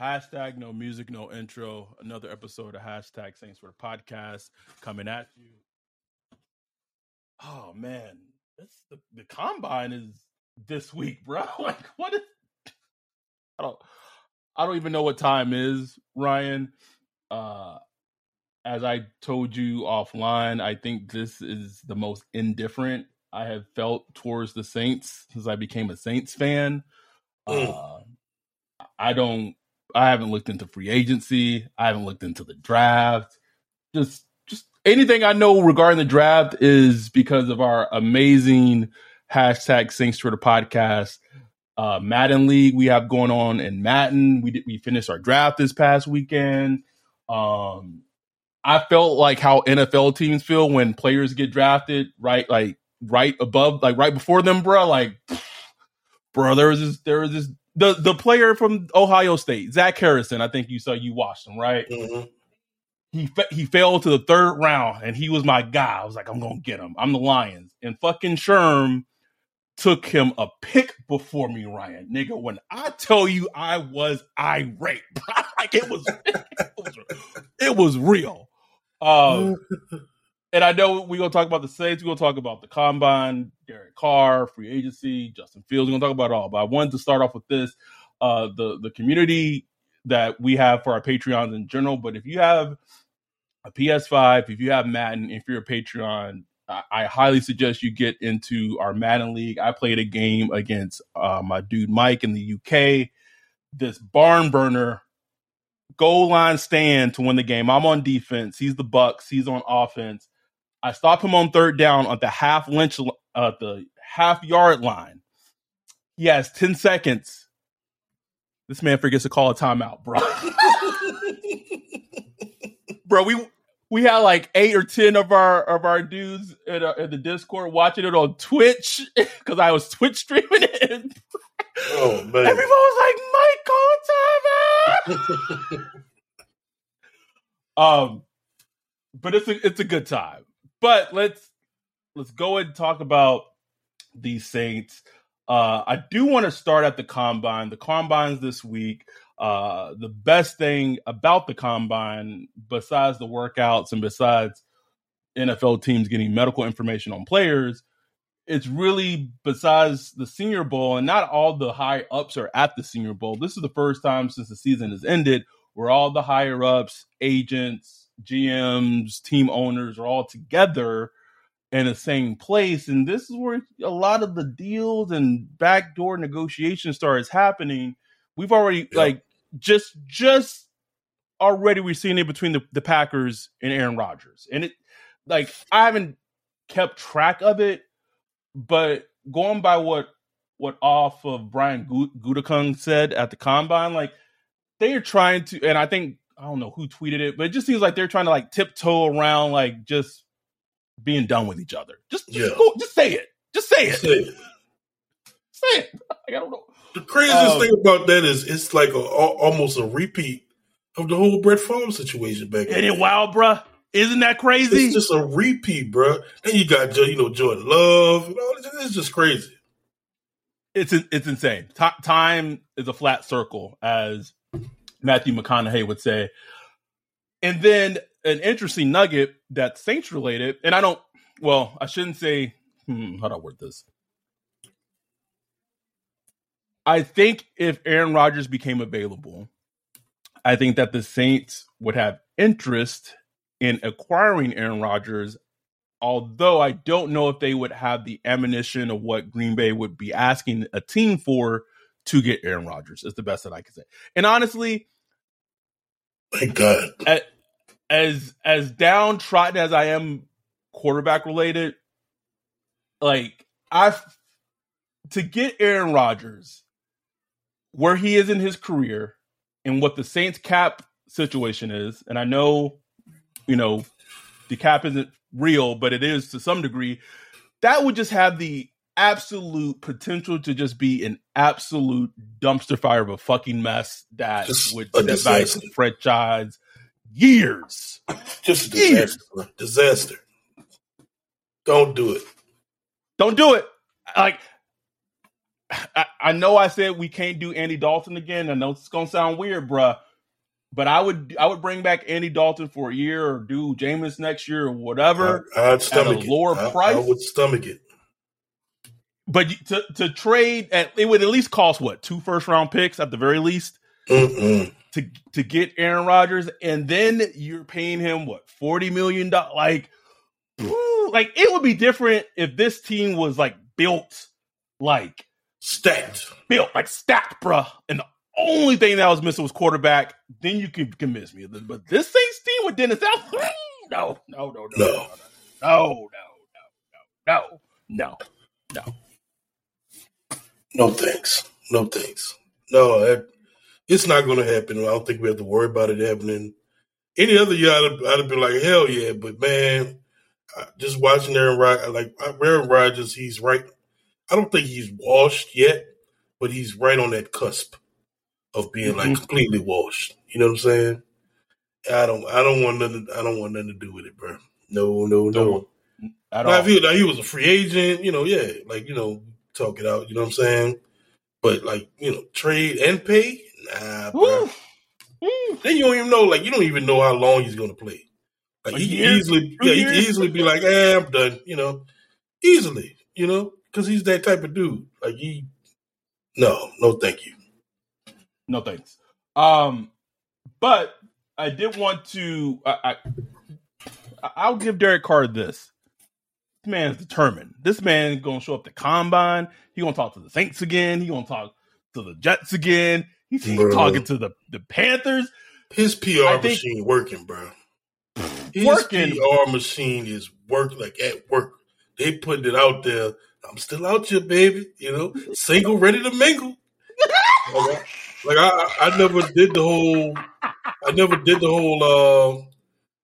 Hashtag no music, no intro. Another episode of Hashtag Saints for the Podcast coming at you. Oh man, this the, the combine is this week, bro. Like what is I don't I don't even know what time is, Ryan. Uh as I told you offline, I think this is the most indifferent I have felt towards the Saints since I became a Saints fan. Mm. Uh, I don't I haven't looked into free agency. I haven't looked into the draft. Just just anything I know regarding the draft is because of our amazing hashtag Saints Twitter podcast. Uh, Madden League we have going on in Madden. We did, we finished our draft this past weekend. Um, I felt like how NFL teams feel when players get drafted, right? Like right above, like right before them, bro. Like, bro, there was this, there was this, the the player from Ohio State, Zach Harrison. I think you saw you watched him, right? Mhm. He fa- he fell to the third round, and he was my guy. I was like, I'm gonna get him. I'm the Lions, and fucking Sherm took him a pick before me, Ryan. Nigga, when I tell you I was irate, like it was, it was, it was real. Um, and I know we're gonna talk about the Saints. We're gonna talk about the combine, Derek Carr, free agency, Justin Fields. We're gonna talk about all. But I wanted to start off with this: uh, the the community that we have for our Patreons in general. But if you have a PS5, if you have Madden, if you're a Patreon, I, I highly suggest you get into our Madden League. I played a game against uh, my dude Mike in the UK. This barn burner goal line stand to win the game. I'm on defense. He's the Bucs. He's on offense. I stop him on third down at the half lynch, uh, the half yard line. He has 10 seconds. This man forgets to call a timeout, bro. bro, we we had like eight or ten of our of our dudes in, uh, in the Discord watching it on Twitch because I was Twitch streaming it. Oh man. everyone was like, "Mike, call a timeout." um, but it's a it's a good time. But let's let's go and talk about these Saints. Uh, I do want to start at the combine. The combines this week. Uh, the best thing about the combine, besides the workouts and besides NFL teams getting medical information on players, it's really besides the Senior Bowl, and not all the high ups are at the Senior Bowl. This is the first time since the season has ended where all the higher ups, agents, GMs, team owners are all together in the same place. And this is where a lot of the deals and backdoor negotiation starts happening. We've already Yeah. like just just already we're seeing it between the, the Packers and Aaron Rodgers. And it like I haven't kept track of it, but going by what what off of Brian Gu- Gutekunst said at the combine, like they are trying to, and I think I don't know who tweeted it, but it just seems like they're trying to like tiptoe around like just being done with each other. Just just, Yeah. go, just say it. Just say it. Say, Say it. Like, I don't know. The craziest Um, thing about that is it's like a, al- almost a repeat of the whole Brett Favre situation back Ain't then. it wild, bruh? Isn't that crazy? It's just a repeat, bro. Then you got you know Jordan Love. You know, it's just- crazy. it's it's insane. Ti time is a flat circle, as Matthew McConaughey would say. And then an interesting nugget that's Saints related, and I don't. Well, I shouldn't say. Hmm, how do I word this? I think if Aaron Rodgers became available, I think that the Saints would have interest in acquiring Aaron Rodgers although I don't know if they would have the ammunition of what Green Bay would be asking a team for to get Aaron Rodgers is the best that I can say. And honestly, Thank God. as as downtrodden as I am quarterback related, like I to get Aaron Rodgers where he is in his career and what the Saints cap situation is, and I know, you know, the cap isn't real, but it is to some degree, that would just have the absolute potential to just be an absolute dumpster fire of a fucking mess that Just would a disaster. franchise years. Just a Years. disaster. Disaster. Don't do it. Don't do it. Like I, I know I said we can't do Andy Dalton again. I know it's gonna sound weird, bruh. But I would I would bring back Andy Dalton for a year or do Jameis next year or whatever. I, would stomach a it. lower I- price? I would stomach it. But to to trade at it would at least cost what two first round picks at the very least Mm-mm. to to get Aaron Rodgers, and then you're paying him what forty million dollars. Like, whew, like it would be different if this team was like built like Stacked. built like stacked, bruh. And the only thing that was missing was quarterback. Then you could convince me. But this Saints team with Dennis Allen, no, no, no, no, No. no, no, no, no, no, no, no. No thanks. No thanks. No, that, it's not going to happen. I don't think we have to worry about it happening. Any other year, I'd, have- I'd have been like, hell yeah. But man, I- just watching Aaron Rodgers, like Aaron Rodgers, he's right. I don't think he's washed yet, but he's right on that cusp of being like Mhm. completely washed. You know what I'm saying? I don't. I don't want nothing. I don't want nothing to do with it, bro. No, no, no. want- At Now, all. if he, now, he was a free agent, you know, yeah, like you know, talk it out. You know what I'm saying? But like, you know, trade and pay, nah, bro. Woo. Then you don't even know, like, you don't even know how long he's going to play. Like, he can easily, yeah, he can easily be like, eh, I'm done. You know, easily. You know, because he's that type of dude. Like he, no, no, thank you. No thanks. Um, but I did want to. I, I I'll give Derek Carr this. This man's determined. This man gonna show up to combine. He gonna talk to the Saints again. He gonna talk to the Jets again. He's, Bro. talking to the the Panthers. His PR I think- machine working, bro. His Working. PR machine is work like at work. They putting it out there. I'm still out here, baby. You know, single, ready to mingle. like, I, like I, I never did the whole. I never did the whole. uh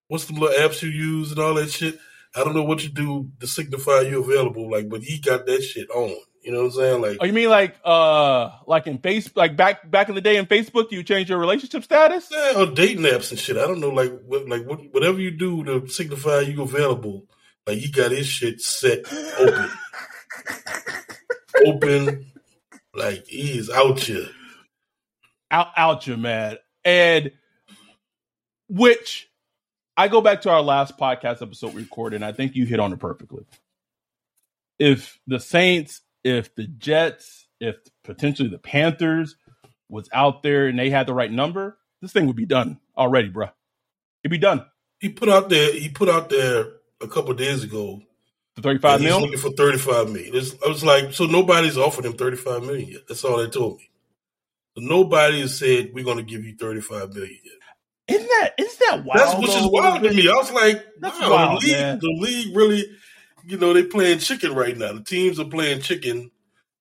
What's the little apps you use and all that shit? I don't know what you do to signify you're available. Like, but he got that shit on. You know what I'm saying? Like, Oh, you mean like uh like in face like back back in the day in Facebook you change your relationship status? Yeah, or dating apps and shit. I don't know, like what, like what, whatever you do to signify you available. Like he got his shit set open, open. Like he is out here. out out you, man. And which I go back to our last podcast episode we recorded, and I think you hit on it perfectly. If the Saints, if the Jets, if potentially the Panthers was out there and they had the right number, this thing would be done already, bro. It'd be done. He put out there. He put out there a couple days ago. The 35 that he's mil. looking for thirty five million. It's, I was like, so nobody's offered him thirty five million yet. That's all they told me. So nobody has said we're going to give you thirty five million yet. Isn't that isn't that wild? That's which is wild to me. I was like, That's wow, wild, the league, man. the league really, you know, they playing chicken right now. The teams are playing chicken.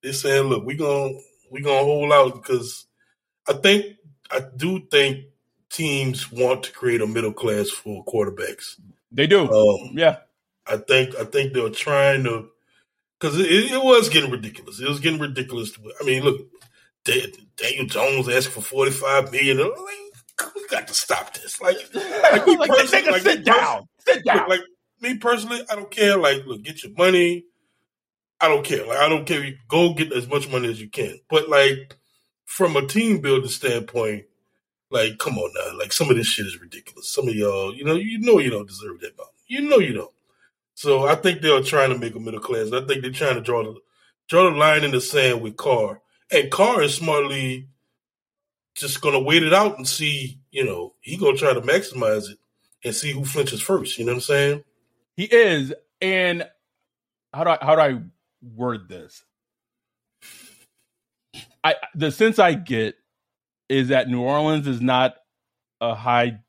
They're saying, look, we're gonna we're gonna hold out because I think I do think teams want to create a middle class for quarterbacks. They do. Um, yeah. I think I think they're trying to because it, it was getting ridiculous. It was getting ridiculous. I mean, look, Daniel Jones asked for forty five million. I'm Like, we got to stop this. Like, Like, me like, personally- like, sit down. Sit down. Like me personally, I don't care. Like, look, get your money. I don't care. Like, I don't care. You go get as much money as you can. But like, from a team building standpoint, like, come on now. Like, some of this shit is ridiculous. Some of y'all, you know, you know, you don't deserve that amount. You know, you don't. So I think they're trying to make a middle class. I think they're trying to draw the draw the line in the sand with Carr. And Carr is smartly just gonna wait it out and see. You know, he gonna try to maximize it and see who flinches first. You know what I'm saying? He is, and how do I how do I word this? I the sense I get is that New Orleans is not a high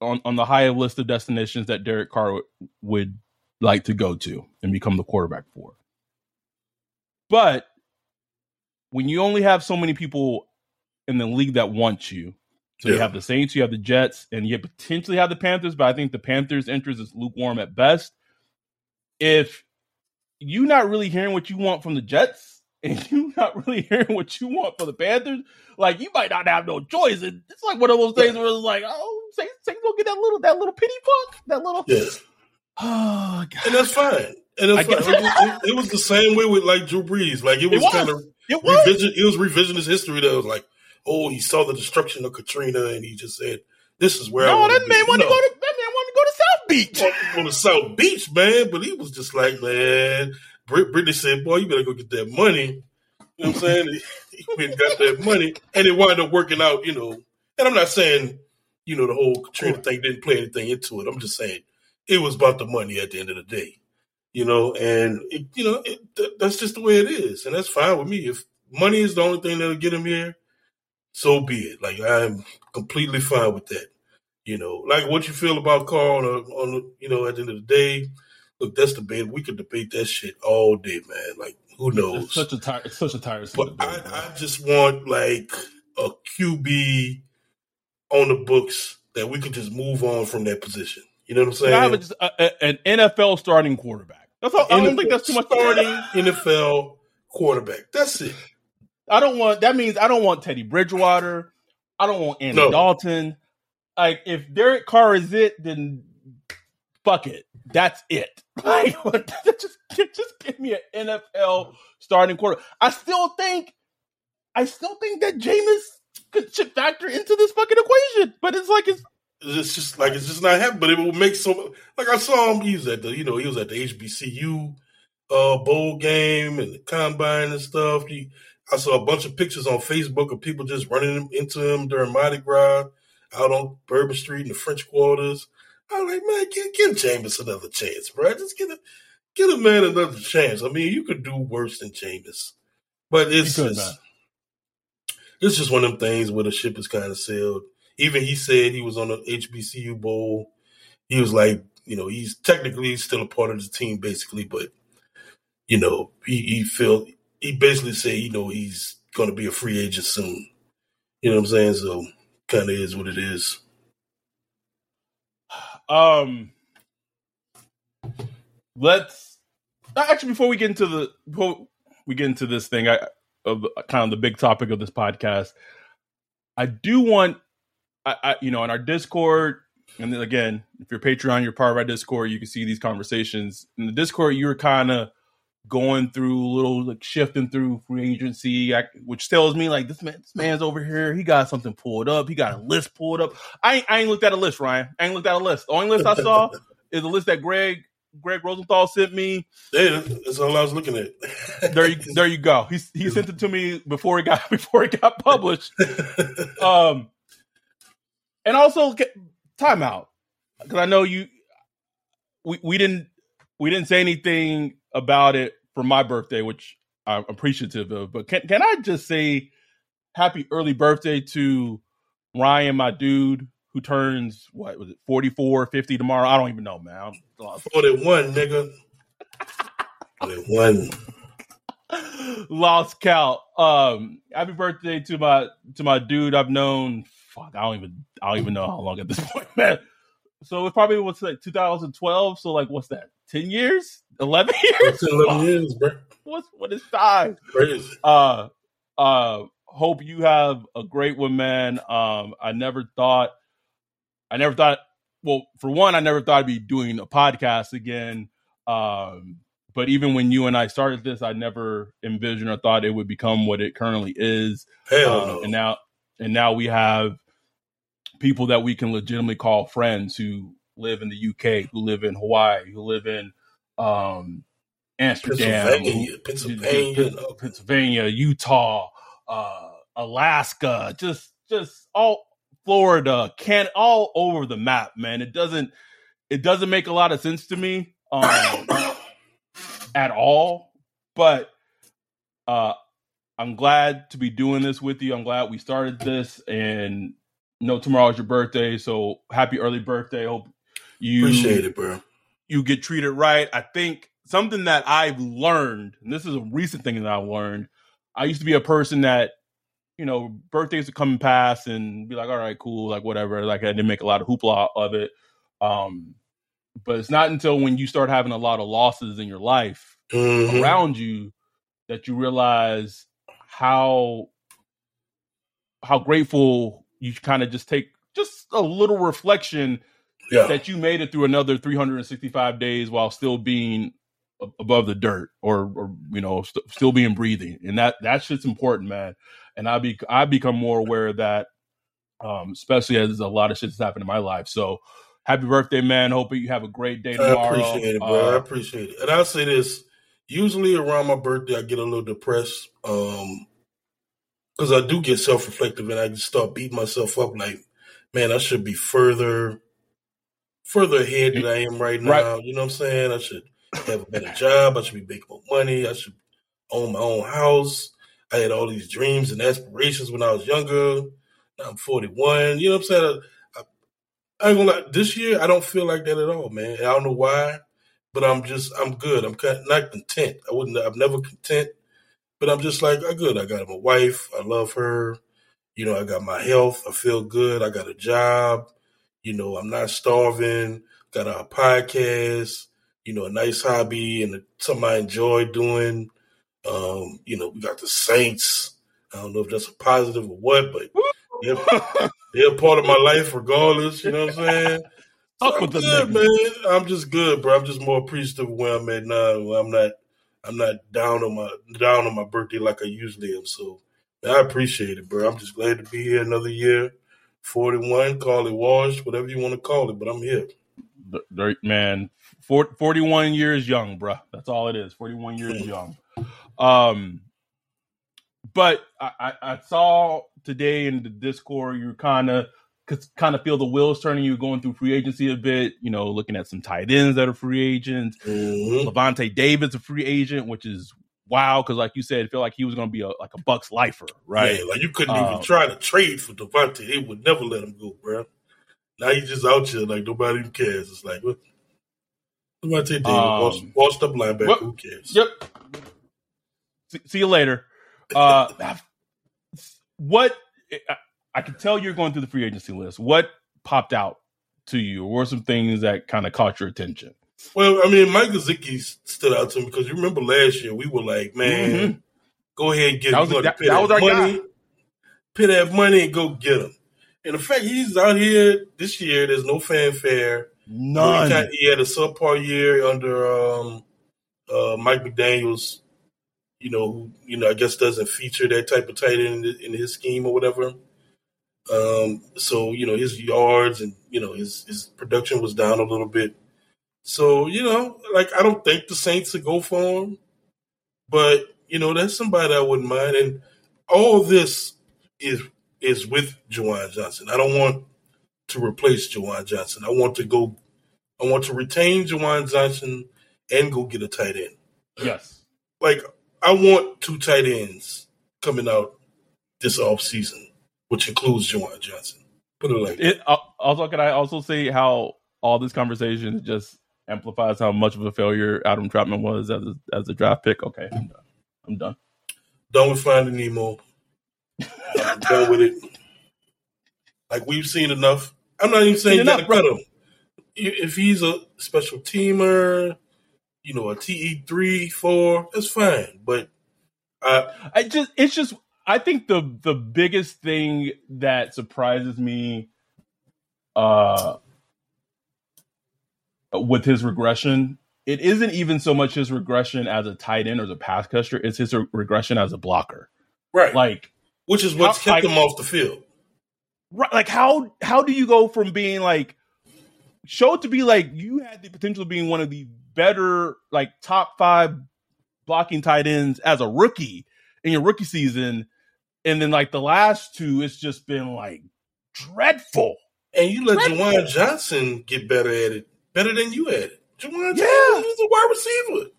on on the high list of destinations that Derek Carr would, would like to go to and become the quarterback for. But when you only have so many people in the league that want you. So Yeah. you have the Saints, you have the Jets, and you potentially have the Panthers, but I think the Panthers' interest is lukewarm at best. If you not really hearing what you want from the Jets, and you not really hearing what you want for the Panthers, like you might not have no choice. And it's like one of those things where it's like, oh, Saints, Saints gonna get that little that little pity fuck, that little. Yeah, Oh God, and that's fine. And I that's get- fine. It, was- it was the same way with like Drew Brees. Like it was, was. kind of it was. revision. It was revisionist history that was like, oh, he saw the destruction of Katrina, and he just said, "This is where I No, wanna that be." man wanted No. to go to that man wanted to go to South Beach. on, on the South Beach, man. But he was just like, man. Brit- Brittany said, boy, you better go get that money. You know what I'm saying? he went and got that money, and it wound up working out, you know. And I'm not saying, you know, the whole Katrina thing didn't play anything into it. I'm just saying it was about the money at the end of the day, you know. And it, you know, it, th- that's just the way it is, and that's fine with me. If money is the only thing that'll get him here, so be it. Like I'm completely fine with that. You know, like what you feel about Carl on, on you know, at the end of the day, look, that's the debate. We could debate that shit all day, man. Like, who knows? It's such a tire, it's such a tiresome. But debate, I, I just want like a QB on the books that we can just move on from that position. You know what I'm saying? I have a, a, an NFL starting quarterback. That's all. I don't think that's too much. starting NFL quarterback. That's it. I don't want. That means I don't want Teddy Bridgewater. I don't want Andy No. Dalton. Like if Derek Carr is it, then fuck it. That's it. Like just just give me an NFL starting quarter. I still think, I still think that Jameis could should factor into this fucking equation. But it's like it's It's just like it's just not happening. But it will make so. Like I saw him. He was at the you know he was at the HBCU uh, bowl game and the combine and stuff. He, I saw a bunch of pictures on Facebook of people just running into him during Mardi Gras out on Bourbon Street in the French Quarters. I was like, man, give, give Jameis another chance, bro. Just give a, give a man another chance. I mean, you could do worse than Jameis, but it's just, it's just one of them things where the ship is kind of sailed. Even he said he was on the HBCU bowl. He was like, you know, he's technically still a part of the team, basically, but you know, he he feel he basically said, you know, he's going to be a free agent soon. You know what I'm saying? So, kind of is what it is. Um, let's actually before we get into the before we get into this thing, I of kind of the big topic of this podcast. I do want, I, I you know, in our Discord, and then again, if you're Patreon, you're part of our Discord. You can see these conversations in the Discord. You were kind of going through a little like shifting through free agency, I, which tells me like this man, this man's over here. He got something pulled up. He got a list pulled up. I ain't, I ain't looked at a list, Ryan. I ain't looked at a list. The only list I saw is a list that Greg Greg Rosenthal sent me. Yeah, that's all I was looking at. There you there you go. He he sent it to me before it got before it got published. Um, and also timeout because I know you. We we didn't we didn't say anything about it for my birthday, which I'm appreciative of. But can can I just say happy early birthday to Ryan, my dude, who turns what was it 44, 50 tomorrow? I don't even know, man. I'm lost. 41, nigga. 41. lost count. Um, happy birthday to my to my dude I've known. Fuck, I don't even I don't even know how long at this point, man. So it probably was like 2012. So like, what's that? 10 years? 11 years? 10, 11 years, bro. What's what is time? Crazy. Uh, uh, hope you have a great one, man. Um, I never thought, I never thought. Well, for one, I never thought I'd be doing a podcast again. Um, but even when you and I started this, I never envisioned or thought it would become what it currently is. Hell Um, no. and now, and now we have people that we can legitimately call friends who live in the UK, who live in Hawaii, who live in um, Amsterdam, Pennsylvania, who- Pennsylvania. Pennsylvania, Utah, uh, Alaska, just just all Florida, can all over the map, man. It doesn't it doesn't make a lot of sense to me um, at all, but uh, I'm glad to be doing this with you. I'm glad we started this, and know tomorrow's your birthday, so happy early birthday. Hope you Appreciate it, bro. you get treated right. I think something that I've learned, and this is a recent thing that I've learned. I used to be a person that you know, birthdays would come and pass and be like, all right, cool, like whatever. Like I didn't make a lot of hoopla of it. Um, but it's not until when you start having a lot of losses in your life Mhm. around you that you realize how how grateful you kind of just take just a little reflection Yeah. that you made it through another 365 days while still being above the dirt or, or you know st- still being breathing. And that that shit's important man. And i be i become more aware of that um especially as a lot of shit's happened in my life. So happy birthday man. Hope you have a great day tomorrow I appreciate it, bro. I Uh, appreciate it. And I'll say this: usually around my birthday, I get a little depressed, um, because I do get self-reflective, and I just start beating myself up. Like, man, I should be further, further ahead than I am right Right. now. You know what I'm saying? I should have a better job. I should be making more money. I should own my own house. I had all these dreams and aspirations when I was younger. Now I'm 41. You know what I'm saying? I, I ain't gonna lie. This year, I don't feel like that at all, man. I don't know why, but I'm just, I'm good. I'm not content. I wouldn't, I'm never content, but I'm just like, I'm good. I got my wife. I love her. You know, I got my health. I feel good. I got a job. You know, I'm not starving. Got a podcast. You know, a nice hobby and something I enjoy doing. Um, you know, we got the Saints. I don't know if that's a positive or what, but they're, they're part of my life regardless. You know what I'm saying? So I'm good, niggas. man. I'm just good, bro. I'm just more appreciative of where I'm at now. where I'm not, I'm not down on my down on my birthday like I usually am. So man, I appreciate it, bro. I'm just glad to be here another year. 41, call it wash, whatever you want to call it, but I'm here. th- man, four- 41 years young, bruh. That's all it is. 41 years young. Um, but I, I, I saw today in the Discord you're kind of kind of feel the wheels turning. You going through free agency a bit. You know, looking at some tight ends that are free agents. Mhm. Lavonte David's a free agent, which is wow because, like you said, it felt like he was going to be a like a Bucs lifer, right? Yeah, like you couldn't Um, even try to trade for Devontae. They would never let him go, bro. Now he's just out here like nobody even cares. It's like what? Devontae Davis, Um, washed, up linebacker. what- Who cares? Yep. See, see you later. Uh, what I, can tell you're going through the free agency list. What popped out to you? Or were some things that kind of caught your attention? Well, I mean, Mike Gesicki stood out to me because you remember last year we were like, man, go ahead and get Mm-hmm. That was- him. You that- that was our money, guy. pay that money and go get him. And the fact he's out here this year, there's no fanfare. None. He, had, he had a subpar year under um, uh, Mike McDaniel's. You know, who you know, I guess doesn't feature that type of tight end in, in his scheme or whatever. Um, so you know, his yards and you know his his production was down a little bit. So you know, like I don't think the Saints would go for him, but you know, that's somebody I wouldn't mind. And all this is is with Juwan Johnson. I don't want to replace Juwan Johnson. I want to go. I want to retain Juwan Johnson and go get a tight end. yes. Like I want two tight ends coming out this off season, which includes Juwan Johnson. Put it like. It, uh, also, can I also say how all this conversation just amplifies how much of a failure Adam Trautman was as a, as a draft pick? Okay, I'm done. I'm done. done with Finding Nemo. I'm done with it. Like we've seen enough. I'm not even saying you Seen gotta cut him. If he's a special teamer, you know, a TE three, four, that's fine. But I I just it's just I think the the biggest thing that surprises me uh with his regression it isn't even so much his regression as a tight end or as a pass catcher it's his regression as a blocker right, like which is what's how- him off the field. right like how how do you go from being like showed to be like you had the potential of being one of the better like top five blocking tight ends as a rookie in your rookie season and then like the last two it's just been like dreadful And you let Dreadful. Juwan Johnson get better at it, better than you at it. Juwan Johnson Yeah. was a wide receiver.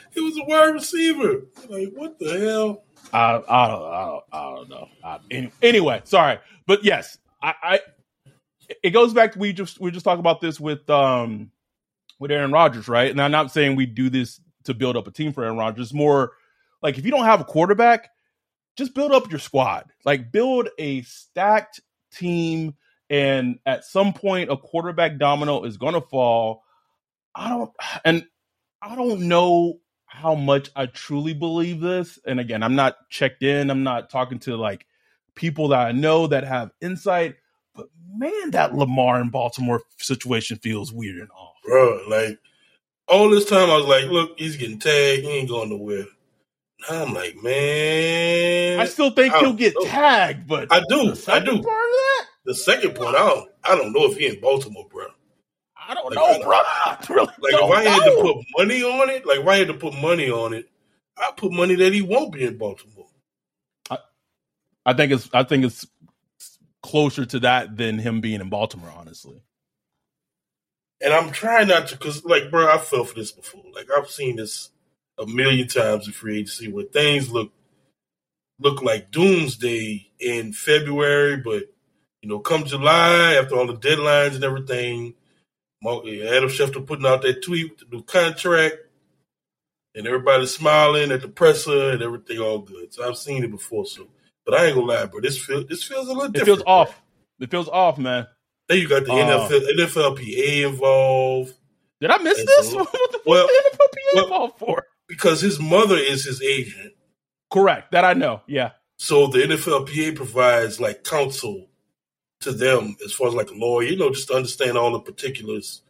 he was a wide receiver. Like what the hell? I, I, don't, I, don't, I don't know. I, any, anyway, sorry, but yes, I, I. It goes back. to We just we just talked about this with um with Aaron Rodgers, right? And I'm not saying we do this to build up a team for Aaron Rodgers. It's more like if you don't have a quarterback, just build up your squad. Like build a stacked team and at some point a quarterback domino is going to fall. I don't and I don't know how much I truly believe this. And again, I'm not checked in. I'm not talking to like people that I know that have insight. But man, that Lamar in Baltimore situation feels weird and off. Bro, like all this time I was like, look, he's getting tagged. He ain't going nowhere. I'm like, man. I still think he'll get know. tagged, but I do. I do. Part of that? The second part, I don't I don't know if he in Baltimore, bro. I don't like, know, I, bro. I really like if I had to put money on it, like if I had to put money on it, I put money that he won't be in Baltimore. I, I think it's I think it's closer to that than him being in Baltimore, honestly. And I'm trying not to, cause like, bro, I fell for this before. Like I've seen this a million times in free agency where things look look like doomsday in February, but you know, come July after all the deadlines and everything, Adam Schefter putting out that tweet with the new contract, and everybody smiling at the presser and everything all good. So I've seen it before. So, but I ain't gonna lie, bro. This feels this feels a little. Different. It feels off. It feels off, man. Then you got the uh, NFL, NFLPA involved. Did I miss this? So, what the well, NFLPA well, involved for? Because his mother is his agent. Correct. That I know. Yeah. So the NFLPA provides like counsel to them as far as like a lawyer, you know, just to understand all the particulars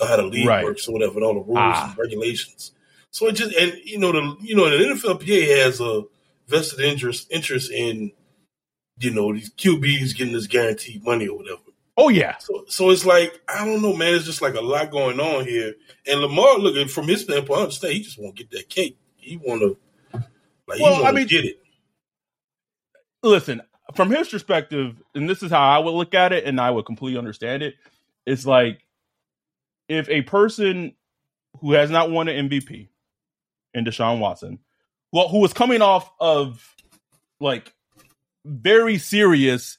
of how the league right. works or whatever, and all the rules ah. and regulations. So it just and you know the you know the NFLPA has a vested interest interest in you know these QBs getting this guaranteed money or whatever. Oh yeah. So so it's like I don't know, man. It's just like a lot going on here. And Lamar, looking from his standpoint, I understand he just want to get that cake. He want to like well, he want to I mean, get it. Listen, from his perspective, and this is how I would look at it, and I would completely understand it. It's like if a person who has not won an MVP in Deshaun Watson, well, who was coming off of like very serious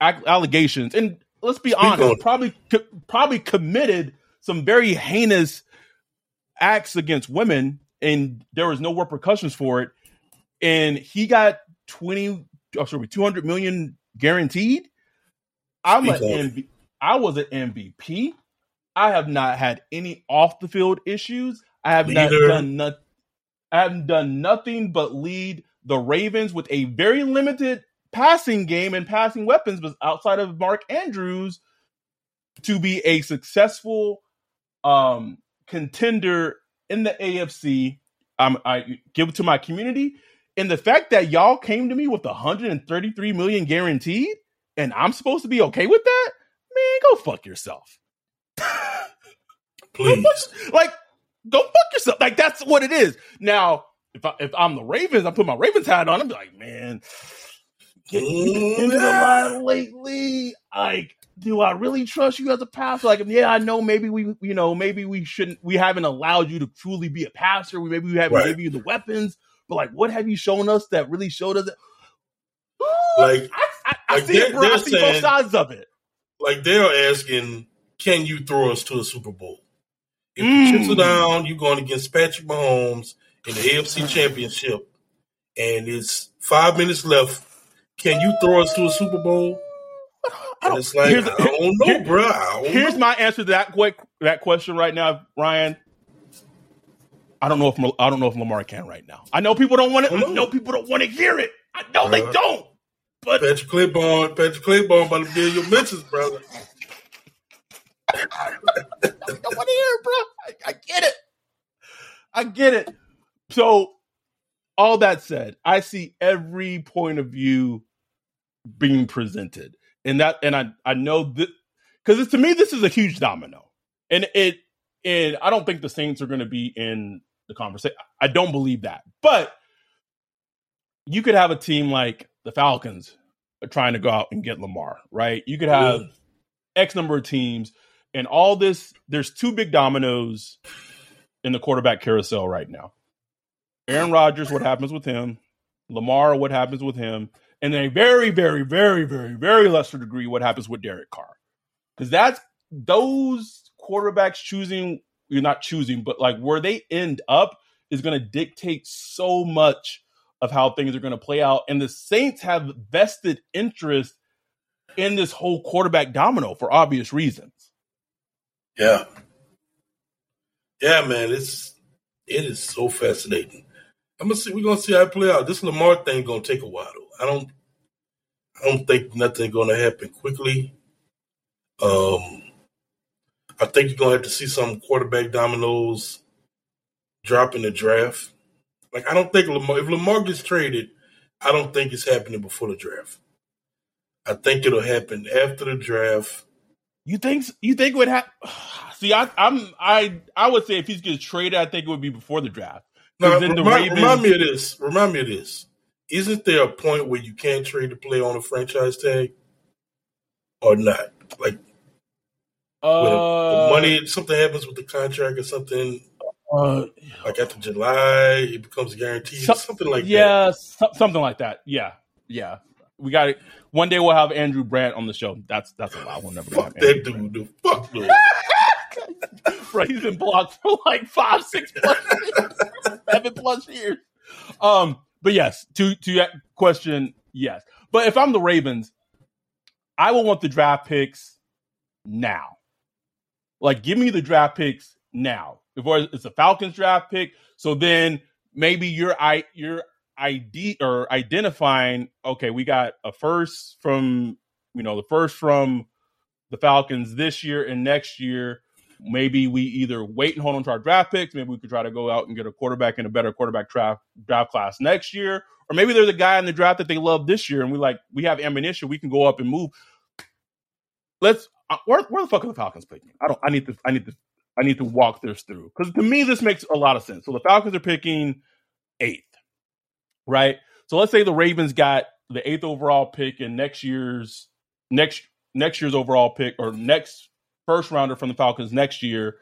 allegations, and let's be Speak honest, on. probably probably committed some very heinous acts against women, and there was no repercussions for it. And he got 20 oh, sorry, 200 million guaranteed. I'm an MV, I was an MVP. I have not had any off the field issues. I have not done not, I haven't done nothing but lead the Ravens with a very limited passing game and passing weapons, but outside of Mark Andrews, to be a successful um, contender in the AFC. Um, I give it to my community and the fact that y'all came to me with 133 million guaranteed, and I'm supposed to be okay with that, man, go fuck yourself. Please, like, go fuck yourself. Like that's what it is. Now, if I if I'm the Ravens, I put my Ravens hat on. I'm like, man, into the line lately. Like, do I really trust you as a passer? Like, yeah, I know maybe we, you know, maybe we shouldn't. We haven't allowed you to truly be a passer. We maybe we haven't right. given you the weapons but like, what have you shown us that really showed us? That, like, I, I, I like see it, bro. I see saying, both sides of it. Like they're asking, can you throw us to a Super Bowl? If mm. the chips are down, you're going against Patrick Mahomes in the AFC Championship, and it's five minutes left. Can you throw us to a Super Bowl? And it's like here's, I don't know, here, bro. Don't here's know. my answer to that quick that question right now, Ryan. I don't know if I don't know if Lamar can right now. I know people don't want to. I know people don't want to hear it. I know uh, they don't. But Patrick Claiborne, Patrick Claiborne, about to be in your mentions, brother. I don't want to hear it, bro. I, I get it. I get it. So, all that said, I see every point of view being presented, and that, and I, I know that because to me, this is a huge domino, and it, and I don't think the Saints are going to be in the conversation. I don't believe that. But you could have a team like the Falcons trying to go out and get Lamar, right? You could have. X number of teams and all this. There's two big dominoes in the quarterback carousel right now. Aaron Rodgers, what happens with him? Lamar, what happens with him? And a very, very, very, very, very lesser degree, what happens with Derek Carr? Because that's those quarterbacks choosing you're not choosing, but like where they end up is going to dictate so much of how things are going to play out. And the Saints have vested interest in this whole quarterback domino for obvious reasons. Yeah. Yeah, man, it's it is so fascinating. I'm gonna see we're gonna see how it play out. This Lamar thing gonna take a while though. I don't I don't think nothing gonna happen quickly. Um I think you're gonna have to see some quarterback dominoes drop in the draft. Like I don't think Lamar if Lamar gets traded, I don't think it's happening before the draft. I think it'll happen after the draft. You think you think would happen? See, I, I'm I I would say if he's gets traded, I think it would be before the draft. Now, remind, the Ravens, remind me of this. Remind me of this. Isn't there a point where you can't trade a player on a franchise tag, or not? Like, uh, the money, something happens with the contract or something. Uh, like after July, it becomes guaranteed. So, something like yeah, that. So, something like that. Yeah, yeah. We got it. One day we'll have Andrew Brandt on the show. That's that's a lot. We'll never fuck that dude. dude. Fuck dude. right, he's been blocked for like five, six years, seven plus years. Um, but yes, to to that question, yes. But if I'm the Ravens, I will want the draft picks now. Like, give me the draft picks now. Before it's a Falcons draft pick, so then maybe you're I you're ID or identifying. Okay, we got a first from you know the first from the Falcons this year and next year. Maybe we either wait and hold on to our draft picks. Maybe we could try to go out and get a quarterback in a better quarterback draft draft class next year. Or maybe there's a guy in the draft that they love this year, and we like we have ammunition. We can go up and move. Let's uh, where, where the fuck are the Falcons picking? I don't. I need to. I need to. I need to walk this through because to me this makes a lot of sense. So the Falcons are picking eighth, right? So let's say the Ravens got the eighth overall pick in next year's next next year's overall pick or next first rounder from the Falcons next year.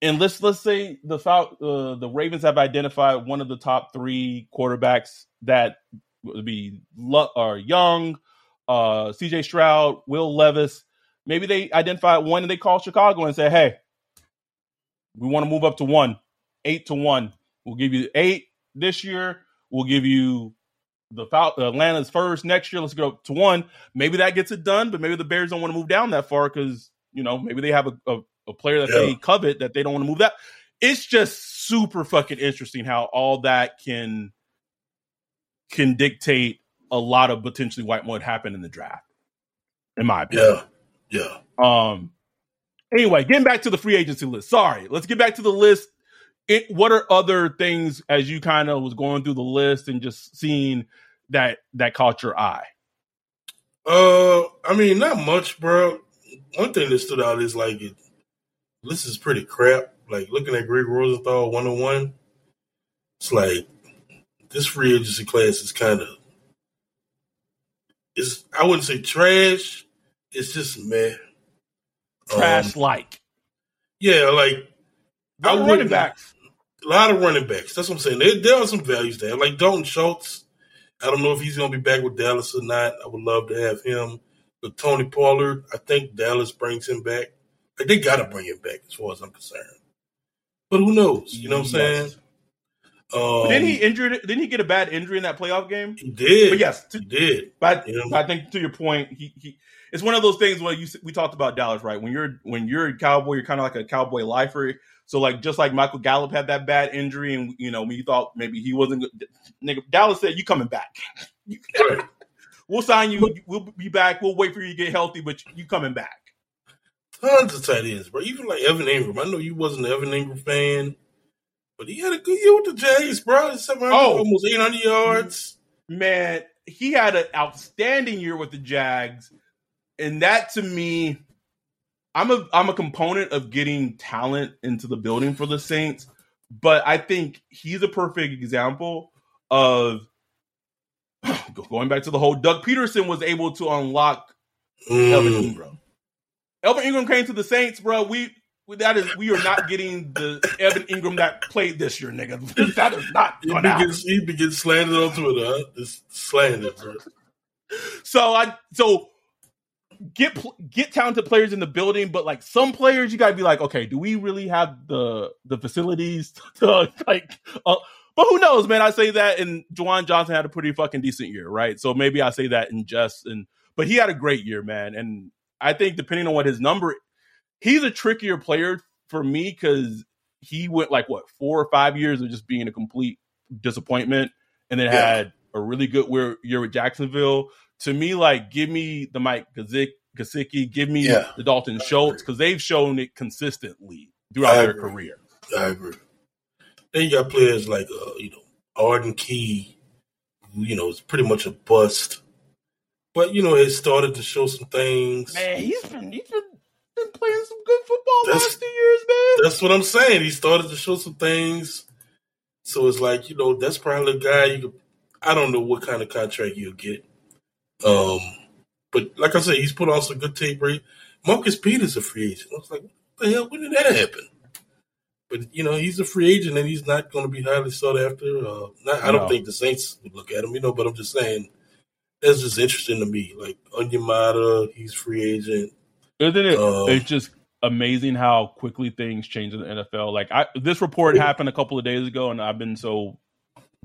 And let's let's say the Fal- uh, the Ravens have identified one of the top three quarterbacks that would be or Young, uh, C.J. Stroud, Will Levis. Maybe they identify one and they call Chicago and say, "Hey, we want to move up to one, eight to one. We'll give you eight this year. We'll give you the Fal- Atlanta's first next year. Let's go to one. Maybe that gets it done, but maybe the Bears don't want to move down that far because you know maybe they have a, a, a player that yeah. they covet that they don't want to move that. It's just super fucking interesting how all that can can dictate a lot of potentially white what happen in the draft. In my opinion. Yeah. Yeah. Um Anyway, getting back to the free agency list. Sorry, let's get back to the list. It, what are other things as you kind of was going through the list and just seeing that that caught your eye? Uh, I mean, not much, bro. One thing that stood out is like it. This is pretty crap. Like looking at Greg Rosenthal one on one, it's like this free agency class is kind of. is I wouldn't say trash. It's just meh trash like. Um, yeah, like I running backs. A lot of running backs. That's what I'm saying. There, there are some values there. Like Dalton Schultz. I don't know if he's going to be back with Dallas or not. I would love to have him. But Tony Pollard, I think Dallas brings him back. Like they got to bring him back, as far as I'm concerned. But who knows? You know what I'm saying? Um, didn't he injured? Didn't he get a bad injury in that playoff game? He did. But yes, to, he did. But, you know? I think to your point, he, he it's one of those things where you we talked about Dallas, right? When you're when you're a cowboy, you're kind of like a cowboy lifer. So like just like Michael Gallup had that bad injury, and you know we thought maybe he wasn't. Good. Nigga, Dallas said you coming back. we'll sign you. We'll be back. We'll wait for you to get healthy, but you coming back. Tons of tight ends, bro. Even like Evan Engram. I know you wasn't an Evan Engram fan, but he had a good year with the Jags, bro. Oh, almost 800 yards. Man, he had an outstanding year with the Jags and that to me, I'm a I'm a component of getting talent into the building for the Saints, but I think he's a perfect example of going back to the whole Doug Pederson was able to unlock mm. Evan Engram. Evan Engram came to the Saints, bro. We that is we are not getting the Evan Engram that played this year, nigga. That is not going to happen. He begins slandered on Twitter, huh? Just slandered, bro. So I so get get talented players in the building, but like some players, you gotta be like, okay, do we really have the the facilities to like uh, But who knows, man? I say that, and Juwan Johnson had a pretty fucking decent year, right? So maybe I say that in jest, and but he had a great year, man. And I think depending on what his number, he's a trickier player for me because he went like what four or five years of just being a complete disappointment, and then yeah. had a really good year with Jacksonville. To me, like give me the Mike Gesicki, give me yeah. the Dalton Schultz because they've shown it consistently throughout their career. I agree. Then you got players like uh, you know Arden Key, who you know is pretty much a bust, but you know has started to show some things. Man, he's been he's been, been playing some good football that's, last two years, man. That's what I'm saying. He started to show some things. So it's like you know that's probably the guy you could. I don't know what kind of contract you'll get. Um, but like I said, he's put on some good tape. Right? Marcus Peters a free agent. I was like, what the hell? When did that happen? But you know, he's a free agent and he's not going to be highly sought after. Uh, not, I don't think the Saints would look at him, you know. But I'm just saying that's just interesting to me. Like Onyemata, he's free agent. Isn't it? Um, it's just amazing how quickly things change in the NFL. Like I, this report happened a couple of days ago, and I've been so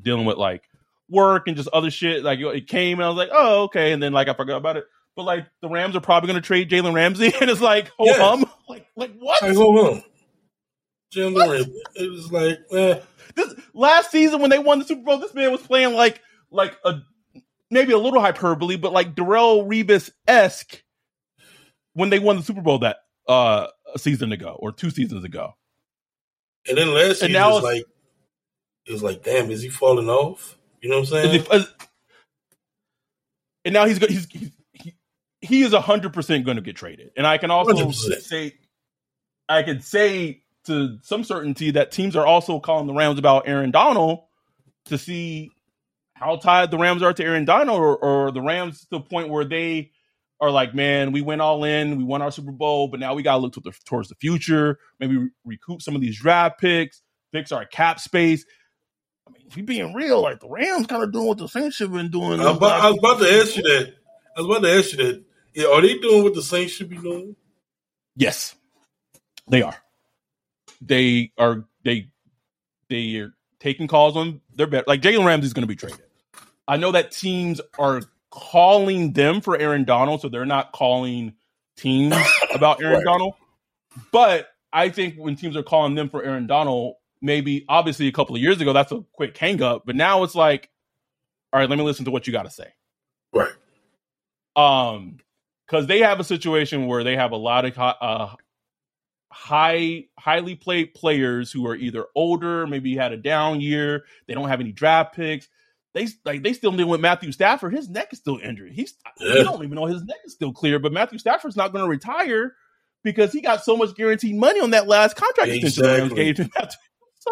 dealing with like work and just other shit. Like it came, and I was like, oh okay, and then like I forgot about it. But like the Rams are probably going to trade Jalen Ramsey, and it's like, oh yeah. on, like like what? Hold on. Jim. It was like, eh. This last season when they won the Super Bowl, this man was playing like like a maybe a little hyperbole, but like Darrelle Revis esque when they won the Super Bowl that uh a season ago or two seasons ago. And then last season now was like it was like, damn, is he falling off? You know what I'm saying? Uh, and now he's he's, he's he, he is hundred percent going to get traded. And I can also 100%. say, I can say to some certainty that teams are also calling the Rams about Aaron Donald to see how tied the Rams are to Aaron Donald, or, or the Rams to the point where they are like, man, we went all in, we won our Super Bowl, but now we got to look to the, towards the future, maybe recoup some of these draft picks, fix our cap space. I mean, if we being real, like the Rams kind of doing what the Saints have been doing. I was, about, I was about to ask you that. I was about to ask you that. Yeah, are they doing what the Saints should be doing? Yes, they are they are they they are taking calls on their bet. Like Jalen Ramsey is going to be traded. I know that teams are calling them for Aaron Donald, so they're not calling teams about Aaron right. Donald. But I think when teams are calling them for Aaron Donald, maybe obviously a couple of years ago that's a quick hang up, but now it's like, all right, let me listen to what you got to say. Right. Um, because they have a situation where they have a lot of uh, high highly played players who are either older, maybe had a down year, they don't have any draft picks. They like they still dealing with Matthew Stafford. His neck is still injured. He's yeah. we don't even know his neck is still clear, but Matthew Stafford's not going to retire because he got so much guaranteed money on that last contract exactly. extension. So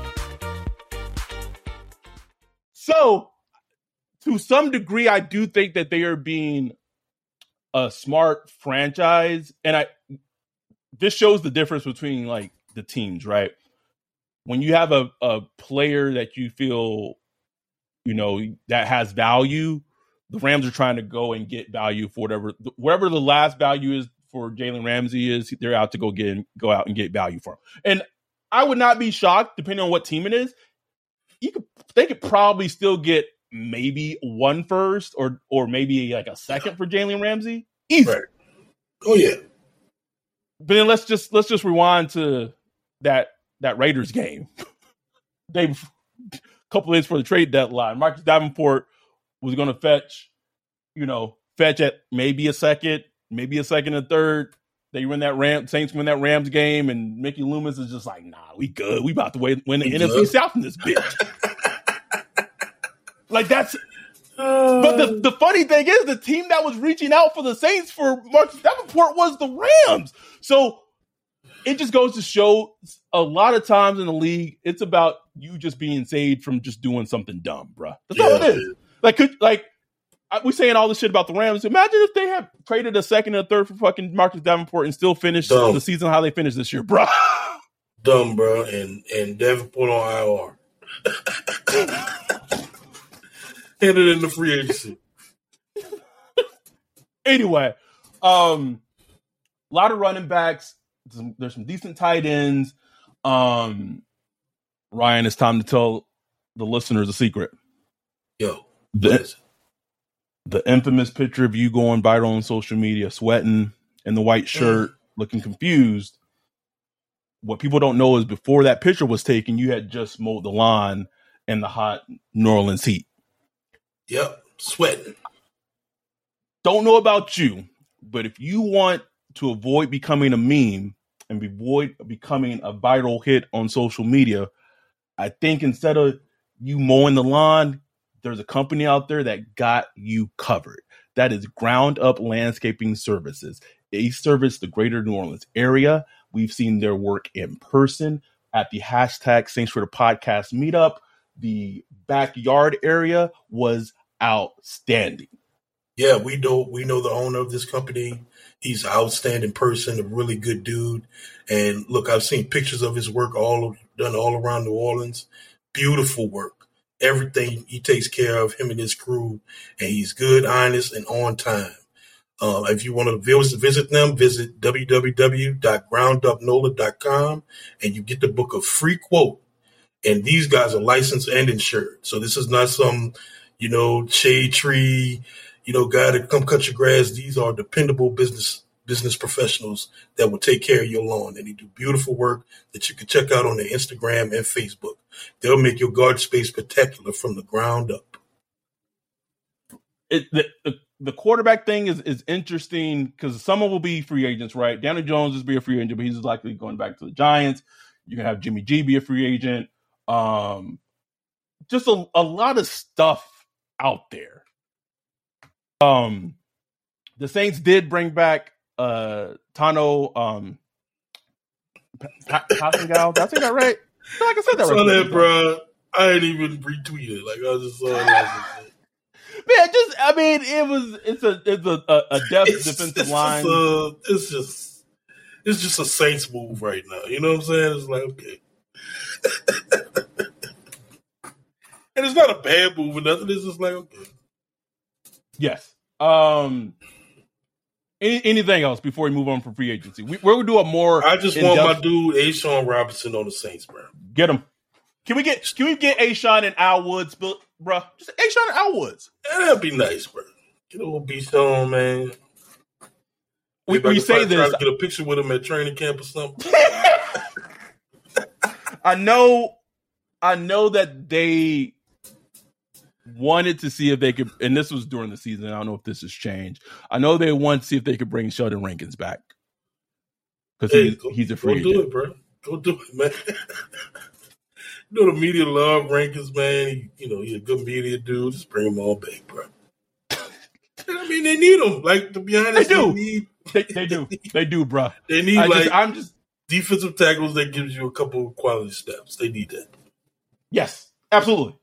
So, to some degree, I do think that they are being a smart franchise, and I this shows the difference between like the teams, right? When you have a, a player that you feel, you know, that has value, the Rams are trying to go and get value for whatever wherever the last value is for Jalen Ramsey is, they're out to go get go out and get value for him. And I would not be shocked, depending on what team it is, you could they could probably still get maybe one first or or maybe like a second for Jalen Ramsey. Easy. Right. Oh yeah. But then let's just let's just rewind to that that Raiders game. they couple days for the trade deadline. Marcus Davenport was going to fetch, you know, fetch at maybe a second, maybe a second and third. They win that Ram Saints win that Rams game, and Mickey Loomis is just like, nah, we good. We about to win, win the we NFC good. South in this bitch. like that's but the, the funny thing is, the team that was reaching out for the Saints for Marcus Davenport was the Rams. So it just goes to show a lot of times in the league, it's about you just being saved from just doing something dumb, bro. That's yeah. all it is. Like, could like we saying all this shit about the Rams. Imagine if they had traded a second and a third for fucking Marcus Davenport and still finished dumb. the season how they finished this year, bro. Dumb, bro, and and Davenport on IR. Handed in the free agency. anyway, um, a lot of running backs. There's some decent tight ends. Um, Ryan, it's time to tell the listeners a secret. Yo, the, the infamous picture of you going viral on social media, sweating in the white shirt, mm. looking confused. What people don't know is before that picture was taken, you had just mowed the lawn in the hot New Orleans heat. Yep, sweating. Don't know about you, but if you want to avoid becoming a meme and avoid becoming a viral hit on social media, I think instead of you mowing the lawn, there's a company out there that got you covered. That is Ground Up Landscaping Services. They service the greater New Orleans area. We've seen their work in person at the hashtag Saints for the Podcast meetup. The backyard area was outstanding. Yeah, we know we know the owner of this company. He's an outstanding person, a really good dude. And look, I've seen pictures of his work all done all around New Orleans. Beautiful work. Everything he takes care of him and his crew, and he's good, honest, and on time. Uh, if you want to visit, them, visit www.groundupnola.com and you get the book of free quote. And these guys are licensed and insured. So this is not some you know, shade tree, you know, guy to come cut your grass. These are dependable business business professionals that will take care of your lawn and they do beautiful work that you can check out on their Instagram and Facebook. They'll make your garden space spectacular from the ground up. It, the, the, the quarterback thing is, is interesting because someone will be free agents, right? Daniel Jones is be a free agent, but he's likely going back to the Giants. You can have Jimmy G be a free agent. Um, just a, a lot of stuff out there. Um, the Saints did bring back uh Tano um Pascal. Did I say that right? I like I said that right. That, bro. I didn't even retweet it. Like I just saw it. Man, just I mean, it was it's a it's a a, a depth it's, defensive it's line. Just a, it's just it's just a Saints move right now. You know what I'm saying? It's like okay. and it's not a bad move or nothing. It's just like okay. Yes. Um. Any, anything else before we move on from free agency? We, we're gonna do a more. I just want my dude A'Shawn Robinson on the Saints, bro. Get him. Can we get can we get A'Shawn and Al Woods, bro? Just A'Shawn and Al Woods. that'd be nice, bro. Get a little beast on, man. We, we say this. get a picture with him at training camp or something. I know, I know that they wanted to see if they could, and this was during the season. I don't know if this has changed. I know they want to see if they could bring Sheldon Rankins back because hey, he's, he's a free go agent. do it, bro. Go do it, man. you know the media love Rankins, man. He, you know he's a good media dude. Just bring him all back, bro. I mean, they need him. Like to be honest, they do. They, need, they, they do. They do, bro. They need I like just, I'm just defensive tackles that gives you a couple of quality steps. They need that. Yes, absolutely.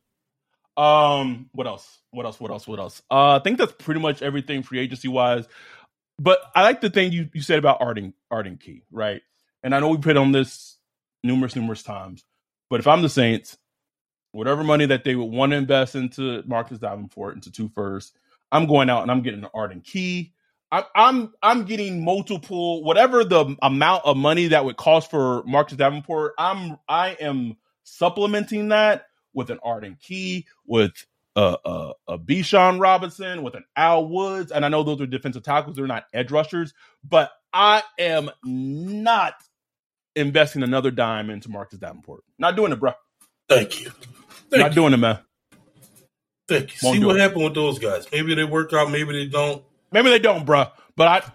Um, what else? What else? What else? What else? Uh, I think that's pretty much everything free agency wise. But I like the thing you, you said about Arden Arden Key, right? And I know we've put on this numerous, numerous times. But if I'm the Saints, whatever money that they would want to invest into Marcus Davenport, into two first, I'm going out and I'm getting an Arden Key. I'm I'm I'm getting multiple whatever the amount of money that would cost for Marcus Davenport. I'm I am supplementing that with an Arden Key, with a, a, a Bijan Robinson, with an Al Woods. And I know those are defensive tackles, they're not edge rushers, but I am not investing another dime into Marcus Davenport. Not doing it, bro. Thank you. Thank Not you. doing it, man. Thank you. Won't See what happened with those guys. Maybe they work out. Maybe they don't. Maybe they don't, bro. But I,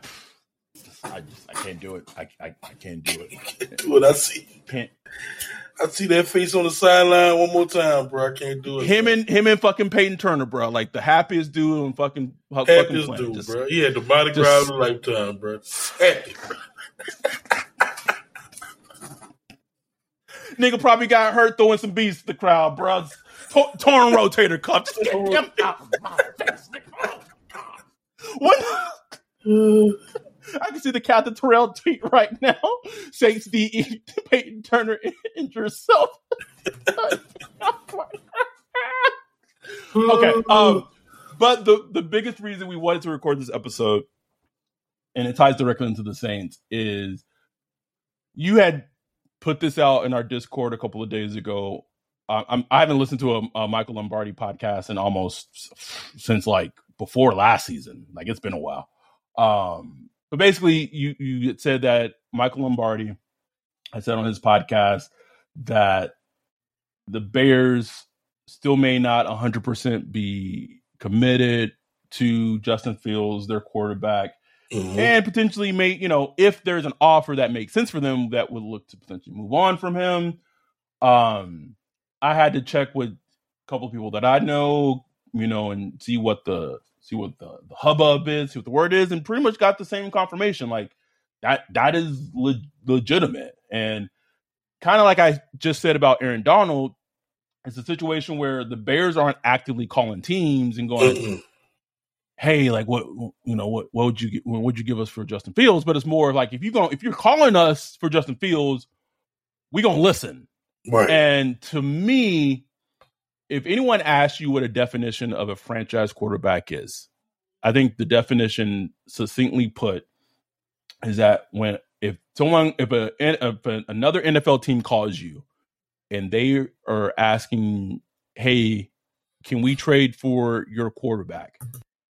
I just I can't do it. I I, I can't do it. it. I see. Can't. I see that face on the sideline one more time, bro. I can't do it. Him bro. and him and fucking Payton Turner, bro. Like the happiest dude and fucking happiest fucking dude, just, bro. He had the body grab of a lifetime, bro. Happy, bro. Nigga probably got hurt throwing some beats to the crowd, bro. torn rotator cuff. Just get him out of my face, nigga. Oh, what? I can see the Captain Terrell tweet right now. Saints D. Payton Turner injure herself. okay. Um, but the the biggest reason we wanted to record this episode, and it ties directly into the Saints, is you had put this out in our Discord a couple of days ago. Uh, I'm, I haven't listened to a, a Michael Lombardi podcast in almost since like before last season. Like it's been a while. Um, but basically, you you said that Michael Lombardi, I said on his podcast that the Bears still may not 100% be committed to Justin Fields, their quarterback, mm-hmm. and potentially may, you know, if there's an offer that makes sense for them that would look to potentially move on from him. Um, I had to check with a couple of people that I know, you know, and see what the see what the, the hubbub is, see what the word is, and pretty much got the same confirmation. Like that that is le- legitimate. And kind of like I just said about Aaron Donald, it's a situation where the Bears aren't actively calling teams and going, "Hey, like what you know what what would you what would you give us for Justin Fields?" But it's more like if you go if you're calling us for Justin Fields, we gonna listen. Right. And to me, if anyone asks you what a definition of a franchise quarterback is, I think the definition, succinctly put, is that when if someone if a if another NFL team calls you and they are asking, "Hey, can we trade for your quarterback?"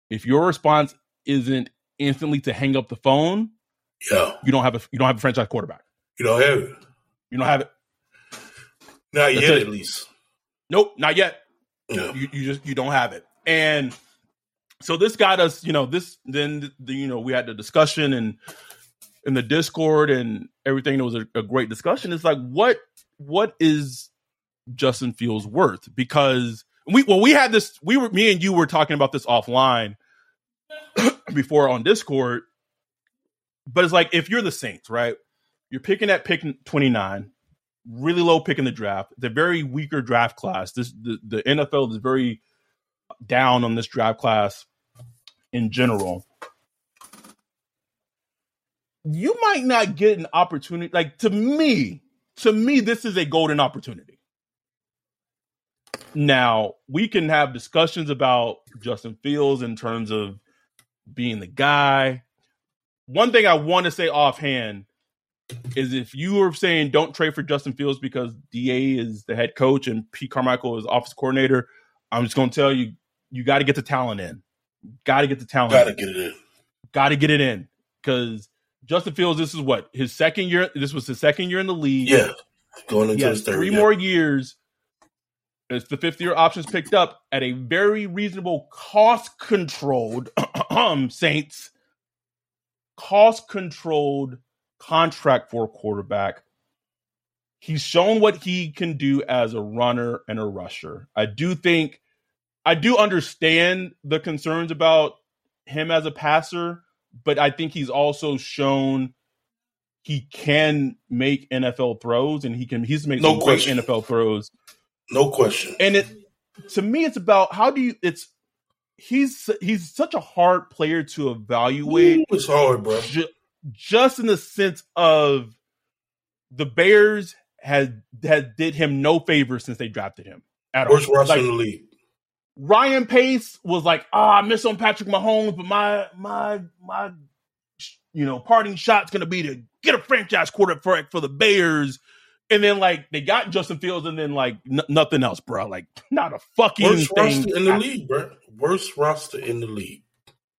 If your response isn't instantly to hang up the phone, yeah, you don't have a you don't have a franchise quarterback. You don't have it. You don't have it. Not That's yet, it. at least. Nope, not yet. You, you just you don't have it. And so this got us, you know, this then the, you know we had the discussion and in the Discord and everything. It was a, a great discussion. It's like what what is Justin Fields worth? Because we well we had this we were me and you were talking about this offline before on Discord. But it's like if you're the Saints, right? You're picking at pick 29 really low pick in the draft. It's a very weaker draft class. This the, the NFL is very down on this draft class in general. You might not get an opportunity. Like to me, to me, this is a golden opportunity. Now we can have discussions about Justin Fields in terms of being the guy. One thing I want to say offhand is if you are saying don't trade for Justin Fields because Da is the head coach and Pete Carmichael is office coordinator, I'm just going to tell you, you got to get the talent in. Got to get the talent. Got to get it in. Got to get it in because Justin Fields, this is what his second year. This was his second year in the league. Yeah, going into his third. Three yeah. more years. It's the fifth year options picked up at a very reasonable cost controlled um, Saints cost controlled contract for a quarterback. He's shown what he can do as a runner and a rusher. I do think, I do understand the concerns about him as a passer, but I think he's also shown he can make NFL throws and he can he's made no great NFL throws. No question. And it to me it's about how do you it's he's he's such a hard player to evaluate. Ooh, it's hard, bro just in the sense of the Bears had has did him no favor since they drafted him. At Worst roster like, in the league. Ryan Pace was like, ah, oh, I miss on Patrick Mahomes, but my my my you know parting shot's gonna be to get a franchise quarterback for the Bears. And then like they got Justin Fields, and then like n- nothing else, bro. Like not a fucking worst thing. roster in the league, bro. Worst roster in the league.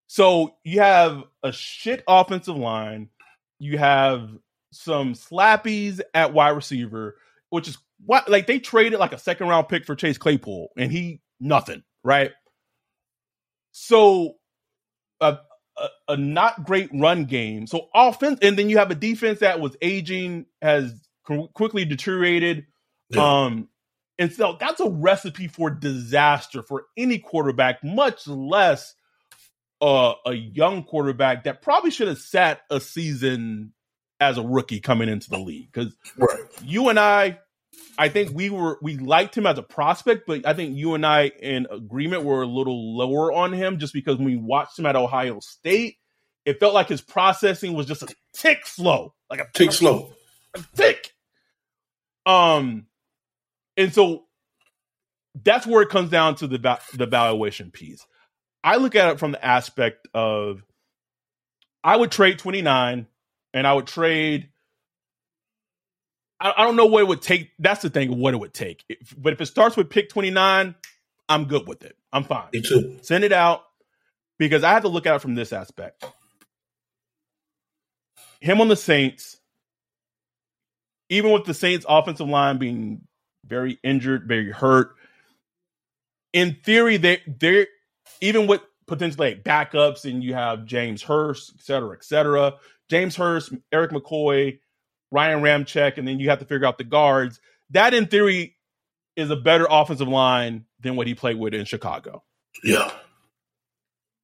So you have a shit offensive line. You have some slappies at wide receiver, which is what like they traded like a second round pick for Chase Claypool and he nothing, right? So a, a, a not great run game. So offense, and then you have a defense that was aging, has quickly deteriorated. Yeah. Um, and so that's a recipe for disaster for any quarterback, much less uh, a young quarterback that probably should have sat a season as a rookie coming into the league. Because right. you and I, I think we were we liked him as a prospect, but I think you and I in agreement were a little lower on him just because when we watched him at Ohio State, it felt like his processing was just a tick slow, like a tick slow, a tick. Um, and so that's where it comes down to the the valuation piece. I look at it from the aspect of I would trade 29 and I would trade I, I don't know what it would take. That's the thing, what it would take. If, but if it starts with pick 29, I'm good with it. I'm fine. Me too. Send it out because I have to look at it from this aspect. Him on the Saints, even with the Saints offensive line being very injured, very hurt. In theory, they they're even with potentially like backups, and you have James Hurst, et cetera, et cetera. James Hurst, Erik McCoy, Ryan Ramczyk, and then you have to figure out the guards. That, in theory, is a better offensive line than what he played with in Chicago. Yeah.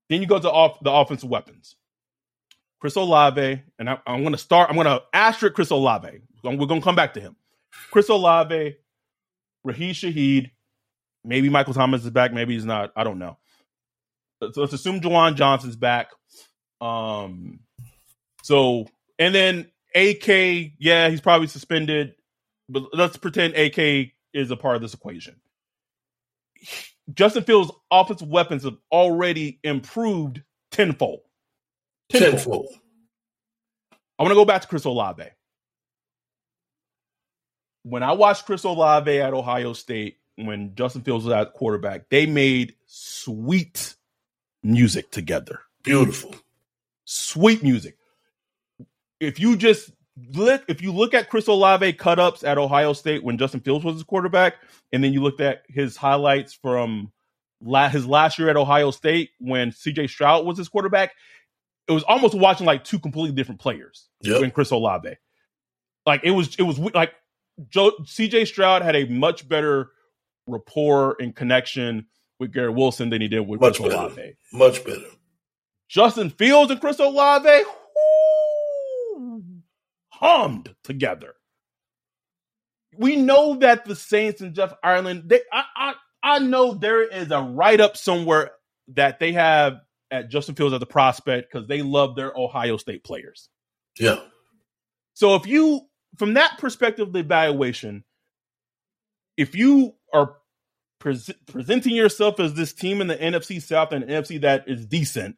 Then you go to off the offensive weapons. Chris Olave, and I, am going to start. I'm going to asterisk Chris Olave. We're going to come back to him. Chris Olave, Rashid Shaheed, maybe Michael Thomas is back, maybe he's not. I don't know. So let's assume Juwan Johnson's back. Um, so and then AK, yeah, he's probably suspended, but let's pretend AK is a part of this equation. Justin Fields' offensive weapons have already improved tenfold. Tenfold. tenfold. I want to go back to Chris Olave when I watched Chris Olave at Ohio State when Justin Fields was at quarterback, they made sweet music together. Beautiful. Sweet music. If you just look if you look at Chris Olave cut ups at Ohio State when Justin Fields was his quarterback, and then you looked at his highlights from la- his last year at Ohio State when CJ Stroud was his quarterback, it was almost watching like two completely different players yep. when Chris Olave. Like it was it was like Joe, CJ Stroud had a much better rapport and connection with Garrett Wilson than he did with much Chris better. Olave. Much better. Justin Fields and Chris Olave hummed together. We know that the Saints and Jeff Ireland, they, I, I, I know there is a write up somewhere that they have at Justin Fields as a prospect because they love their Ohio State players. Yeah. So if you from that perspective, the evaluation, if you are pre- presenting yourself as this team in the NFC South and NFC that is decent,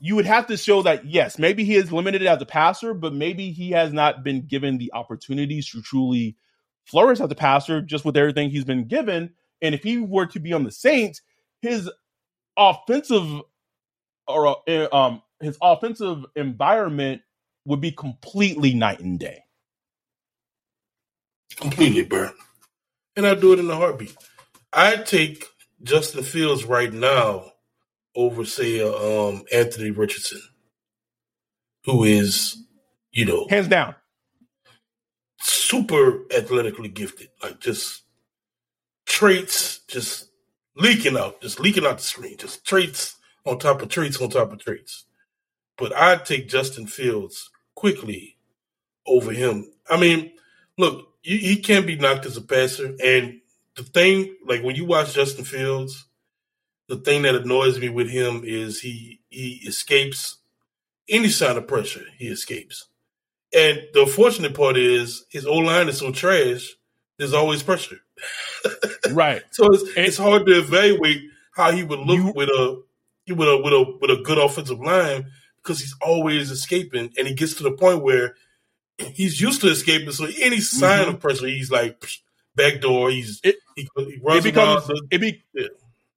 you would have to show that yes, maybe he is limited as a passer, but maybe he has not been given the opportunities to truly flourish as a passer just with everything he's been given. And if he were to be on the Saints, his offensive or uh, um his offensive environment would be completely night and day completely burnt. And I do it in a heartbeat. I take Justin Fields right now over, say, uh, um, Anthony Richardson, who is, you know, hands down, super athletically gifted. Like just traits, just leaking out, just leaking out the screen, just traits on top of traits on top of traits. But I take Justin Fields quickly over him. I mean, look, he, he can't be knocked as a passer. And the thing, like when you watch Justin Fields, the thing that annoys me with him is he he escapes any sign of pressure. He escapes. And the unfortunate part is his O line is so trash. There's always pressure. right. So it's, it's hard to evaluate how he would look you, with a with a with a with a good offensive line because he's always escaping, and he gets to the point where he's used to escaping. So any sign mm-hmm. of pressure, he's like back door. He's it, he, he runs it becomes around, it be yeah.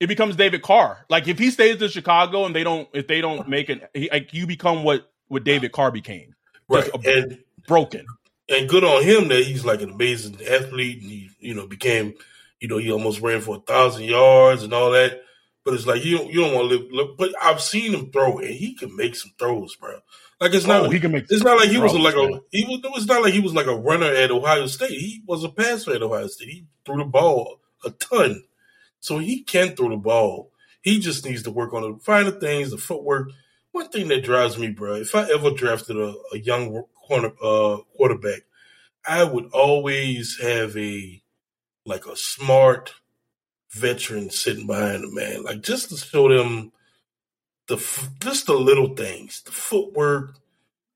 it becomes David Carr. Like if he stays in Chicago and they don't if they don't make it, he, like you become what what David Carr became, right? and broken. and good on him that he's like an amazing athlete and he, you know, became, you know, he almost ran for a thousand yards and all that. But it's like you don't you don't want to live. Look, but I've seen him throw and he can make some throws, bro. Like it's not Oh, he can make it's not like he was like a he was. It's not like he was like a runner at Ohio State. He was a passer at Ohio State. He threw the ball a ton, so he can throw the ball. He just needs to work on the finer things, the footwork. One thing that drives me, bro, if I ever drafted a, a young corner uh, quarterback, I would always have a like a smart veteran sitting behind the man, like just to show them the just the little things, the footwork,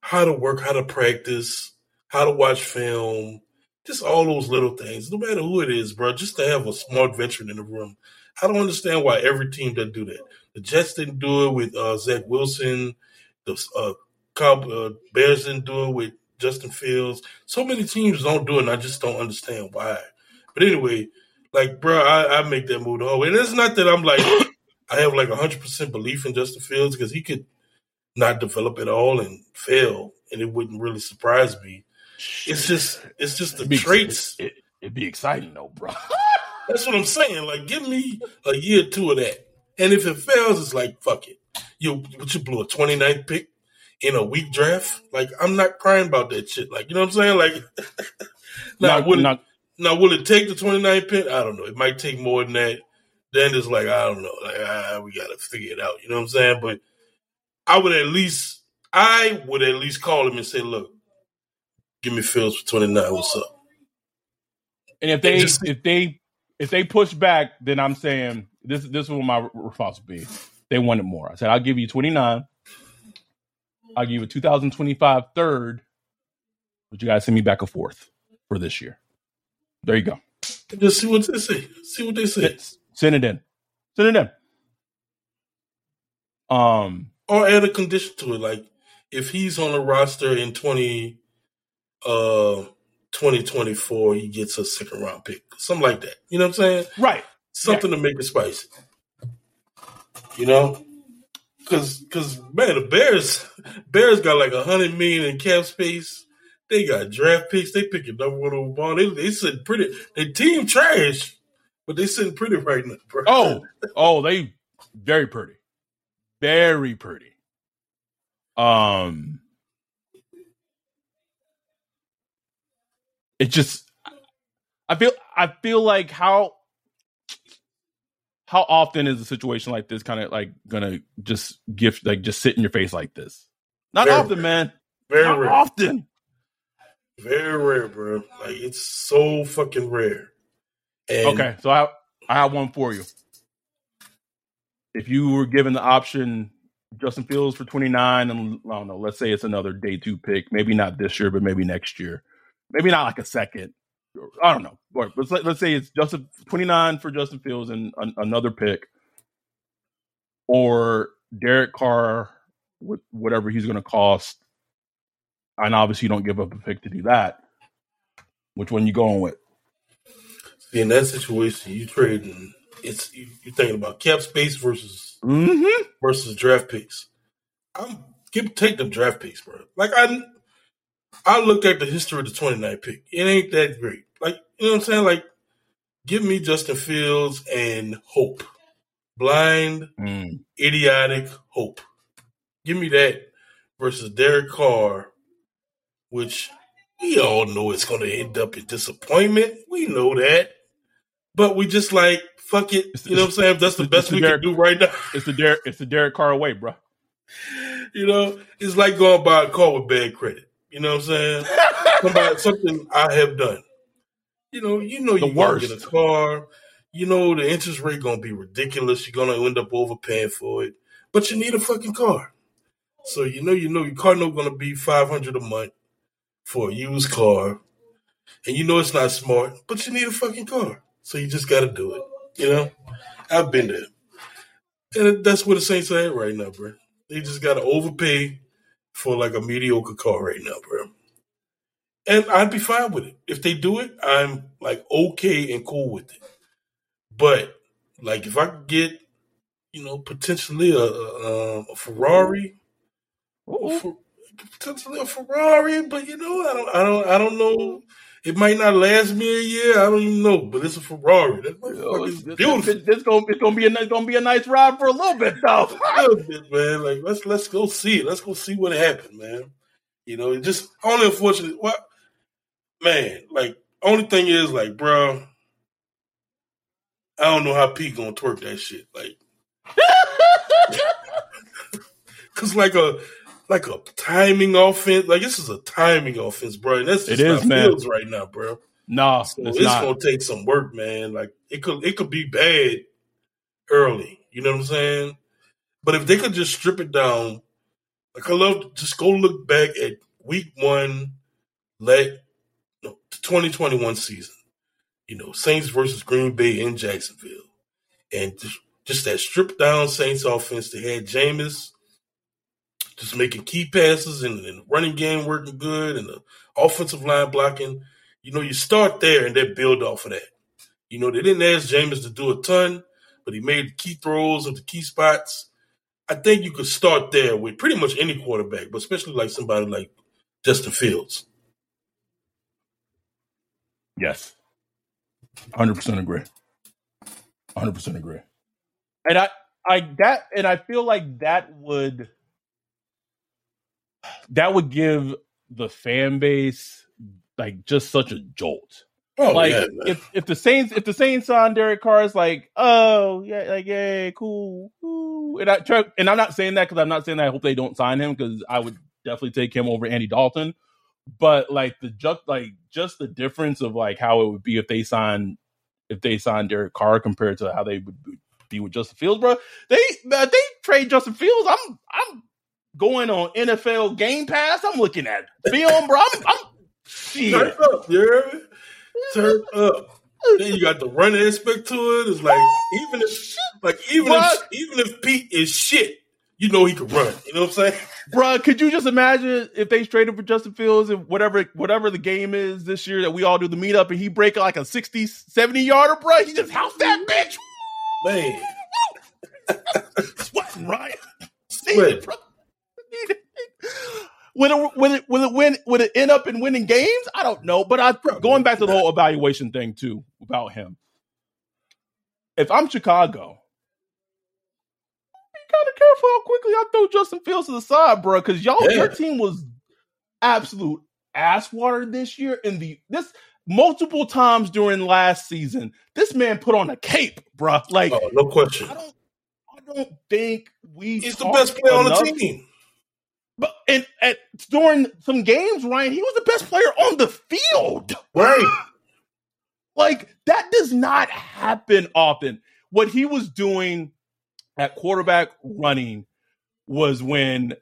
how to work, how to practice, how to watch film, just all those little things. No matter who it is, bro, just to have a smart veteran in the room. I don't understand why every team doesn't do that. The Jets didn't do it with uh, Zach Wilson. The uh, uh, Bears didn't do it with Justin Fields. So many teams don't do it, and I just don't understand why. But anyway, like, bro, I, I make that move the whole way. And it's not that I'm like, I have like 100% belief in Justin Fields because he could not develop at all and fail, and it wouldn't really surprise me. It's just, it's just the It'd be, traits. It, would be exciting though, bro. That's what I'm saying. Like, give me a year or two of that. And if it fails, it's like, fuck it. You, what you blew a 29th pick in a weak draft? Like, I'm not crying about that shit. Like, you know what I'm saying? Like, now, Not- will, not- it, now, will it take the 29th pick? I don't know. It might take more than that. Then it's like, I don't know. Like, ah, we got to figure it out. You know what I'm saying? But I would at least, I would at least call him and say, look, give me Fields for 29. What's up? And if they just- if they if they push back, then I'm saying this this is what my response would be. They wanted more. I said I'll give you 29. I'll give you a 2025 third, but you guys send me back a fourth for this year. There you go. Just see what they say. See what they say. S- Send it in. Send it in. Um, or add a condition to it, like if he's on the roster in twenty uh twenty twenty four, he gets a second round pick, something like that. You know what I'm saying? right. Something to make it spicy. You know, because because man, the Bears Bears got like a hundred million in cap space. They got draft picks. They picking number one overall. They they sitting pretty. Their team trash, but they sitting pretty right now. Bro. Oh, oh, they very pretty, very pretty. Um, it just, I feel, I feel like how, how often is a situation like this kind of like gonna just gift, like just sit in your face like this? Not Very often, man. very Not rare. often. Very rare, bro. Like it's so fucking rare. And Okay, so I, I have one for you. If you were given the option, Justin Fields for 29, and I don't know, let's say it's another day two pick, maybe not this year, but maybe next year, maybe not like a second. I don't know. Or let's let's say it's Justin 29 for Justin Fields and an, another pick, or Derek Carr with whatever he's going to cost, and obviously you don't give up a pick to do that. Which one you going with? In that situation, you trading. It's you, you're thinking about cap space versus Mm-hmm. versus draft picks. I'm give take them draft picks, bro. Like I, I looked at the history of the 29 pick. It ain't that great. Like you know what I'm saying? Like, give me Justin Fields and hope, blind, Mm. idiotic hope. Give me that versus Derek Carr, which we all know it's going to end up in disappointment. We know that. But we just like, fuck it. It's- You know what I'm saying? That's the best we Derek- can do right now. It's the Derek. It's the Derek Carr way, bro. You know, it's like going buy a car with bad credit. You know what I'm saying? Somebody, something I have done. You know, you know The gonna worst. get a car. You know the interest rate gonna be ridiculous. You're gonna end up overpaying for it. But you need a fucking car. So you know you know your car note gonna be five hundred a month for a used car. And you know it's not smart, but you need a fucking car. So you just gotta do it. You know? I've been there. And that's where the Saints are at right now, bro. They just gotta overpay for like a mediocre car right now, bro. And I'd be fine with it. If they do it, I'm like okay and cool with it. But like if I could get, you know, potentially a, a, a Ferrari, Ooh. potentially a Ferrari, but you know, I don't, I don't, I don't know. It might not last me a year. I don't even know, but it's a Ferrari. That motherfucker is beautiful. It's, it's gonna it's gonna be a it's gonna be a nice ride for a little bit though. a little bit, man. Like let's let's go see it. Let's go see what happened, man. You know, it just only unfortunately, What, man? Like only thing is, like, bro, I don't know how Pete gonna twerk that shit. Like, cause like a like a timing offense. Like this is a timing offense, bro. And that's just It is, not man. Fields right now, bro. No, So it's it's, gonna take some work, man. Like it could it could be bad early. You know what I'm saying? But if they could just strip it down, like I love just go look back at week one, let no, the 2021 season. You know, Saints versus Green Bay in Jacksonville. And just, just that stripped down Saints offense. They had Jameis just making key passes and, and running game working good and the offensive line blocking. You know, you start there and then build off of that. You know, they didn't ask Jameis to do a ton, but he made key throws at the key spots. I think you could start there with pretty much any quarterback, but especially like somebody like Justin Fields. Yes. 100% agree. 100% agree. And I I that and I feel like that would that would give the fan base like just such a jolt. Oh, like yeah, if if the Saints if the Saints sign Derek Carr is like oh yeah like yeah cool, and I try, and I'm not saying that because I'm not saying that I hope they don't sign him because I would definitely take him over Andy Dalton, but like the just like just the difference of like how it would be if they sign if they sign Derek Carr compared to how they would be with Justin Fields, bro. They uh, they trade Justin Fields. I'm I'm going on NFL Game Pass. I'm looking at film, bro. I'm, I'm shit. Turn up, you hear me? Turn up. Then you got the run aspect to it. It's like even if like even if even if Pete is shit, you know he can run. You know what I'm saying? Bro, could you just imagine if they traded for Justin Fields and whatever whatever the game is this year that we all do the meetup and he break like a 60, 70 yarder, bro? He just house that bitch. Man. Sweating, right? Sweating. bruh. Would it, would it would it win would it end up in winning games? I don't know. But I going back to the whole evaluation thing too about him. If I'm Chicago, be kind of careful how quickly I throw Justin Fields to the side, bro, because y'all Yeah. your team was absolute ass water this year. In the this multiple times during last season, this man put on a cape, bro. Like Oh, no question. I don't, I don't think we. He's the best player on the team. But and at during some games, Ryan, he was the best player on the field. Right. Like that does not happen often. What he was doing at quarterback running was when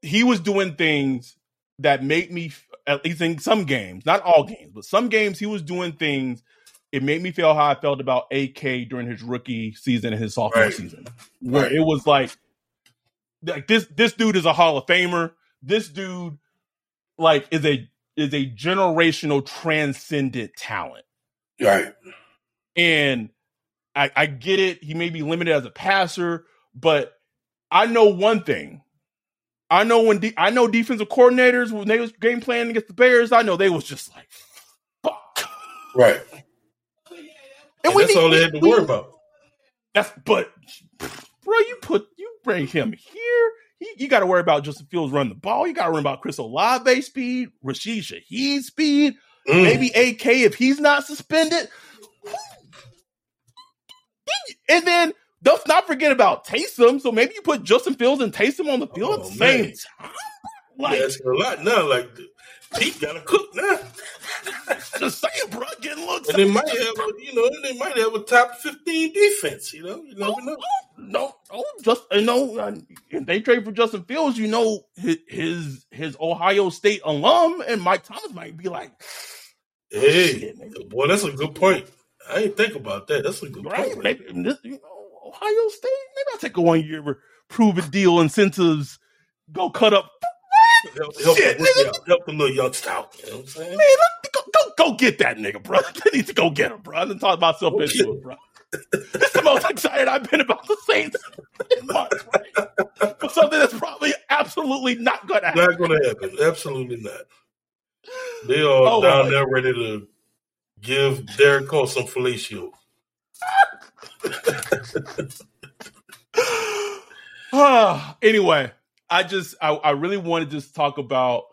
he was doing things that made me at least in some games, not all games, but some games he was doing things it made me feel how I felt about AK during his rookie season and his sophomore Right. season. Where Right. it was like like this this dude is a Hall of Famer. This dude like is a is a generational transcendent talent. Right. And I, I get it. He may be limited as a passer, but I know one thing. I know when de- I know defensive coordinators when they was game planning against the Bears, I know they was just like, "Fuck." Right. And we that's need- all they had to worry about. That's but, bro, you put bring him here. He, you got to worry about Justin Fields running the ball. You got to worry about Chris Olave speed, Rashid Shaheed speed, Mm. maybe AK if he's not suspended. And then don't not forget about Taysom. So maybe you put Justin Fields and Taysom on the field at Oh, the same time. Like, asking a lot now. Like Pete got to cook now, just saying, bro, getting looks. and they might have, a, you know, they might have a top fifteen defense. You know, you never oh, know. Oh, no, no, just you know, if they trade for Justin Fields, you know, his his, his Ohio State alum and Mike Thomas might be like, Hey, Shit, boy, that's a good point. I ain't think about that. That's a good right? point. Maybe this, you know, Ohio State. Maybe I'll take a one year prove it deal incentives. Go cut up, Help, help, Shit, the nigga. help the little youngster out. You know what I'm saying? man. Go, go, go get that nigga, bro. I need to go get him, bro. I didn't talk myself Go into it, bro. It's the most excited I've been about the Saints in months, right? For something that's probably absolutely not going to happen. Not going to happen. Absolutely not. They are Oh, down well. there ready to give Derek Carr some fellatio. Anyway, I just I, I really want to just talk about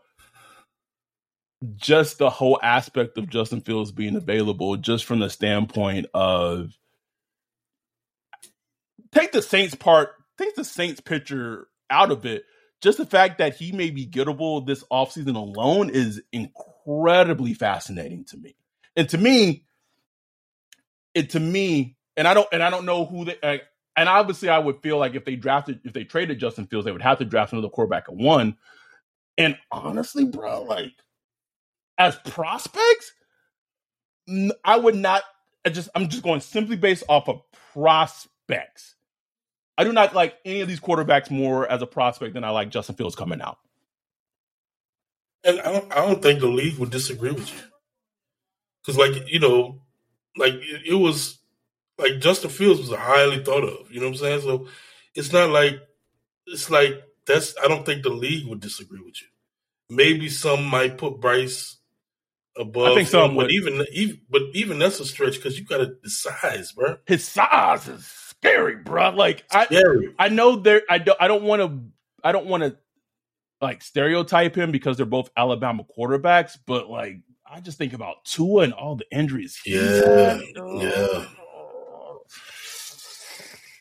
just the whole aspect of Justin Fields being available, just from the standpoint of take the Saints part, take the Saints picture out of it. Just the fact that he may be gettable this offseason alone is incredibly fascinating to me. And to me, it to me, and I don't and I don't know who they uh, and obviously I would feel like if they drafted if they traded Justin Fields, they would have to draft another quarterback at one. And honestly, bro, like as prospects, I would not. I just I'm just going simply based off of prospects. I do not like any of these quarterbacks more as a prospect than I like Justin Fields coming out. And I don't, I don't think the league would disagree with you. Because, like, you know, like it, it was like Justin Fields was highly thought of. You know what I'm saying? So it's not like it's like that's. I don't think the league would disagree with you. Maybe some might put Bryce above. I think some would. but even, even but even that's a stretch because you got to the size, bro. His size is scary, bro. Like I, Scary. I know there. I don't. I don't want to. I don't want to like stereotype him because they're both Alabama quarterbacks. But like, I just think about Tua and all the injuries. he's Yeah, had. yeah.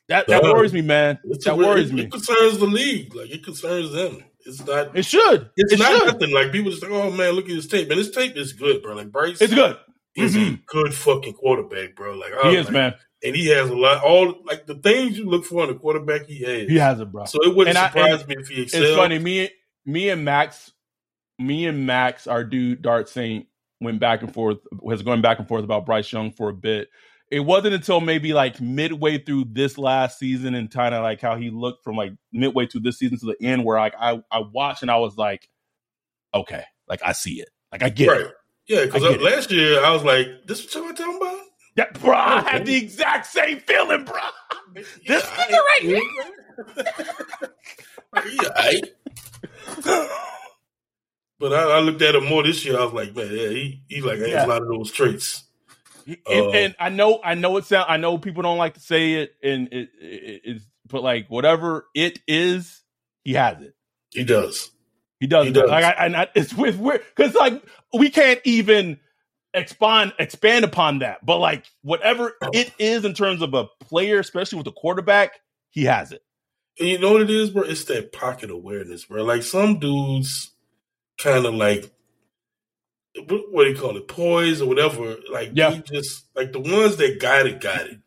That that worries me, man. That worries it, me. It concerns the league. Like it concerns them. It's not. It should. It's it not should. nothing. Like people just like, oh man, look at his tape. Man, his tape is good, bro. Like Bryce It's good. is Mhm. a good fucking quarterback, bro. Like I He is, like- man. and he has a lot. All like the things you look for in a quarterback, he has. He has it, bro. So it wouldn't And surprise and me if he excelled. It's funny. Me, me and Max, me and Max, our dude Dart Saint, went back and forth. Was going back and forth about Bryce Young for a bit. It wasn't until maybe like midway through this last season and kind of like how he looked from like midway through this season to the end, where like I I watched and I was like, okay, like I see it, like I get right? it. Yeah, because get it. last year I was like, "This what y'all talking about?" Yeah, bro, I oh, had the exact same feeling, bro. This Yeah, nigga right here. yeah. But I, I looked at him more this year. I was like, man, yeah, he he like has Yeah. a lot of those traits. And, Uh, and I know, I know it sound, I know people don't like to say it, and it, it, it's, but like whatever it is, he has it. He does. He does. He does. Like, I, and I, it's with weird because like we can't even expand expand upon that. But like whatever it is in terms of a player, especially with a quarterback, he has it. And you know what it is, bro? It's that pocket awareness, bro. Like some dudes kind of like what, do you call it, poise or whatever. Like Yeah. just like the ones that got it, got it.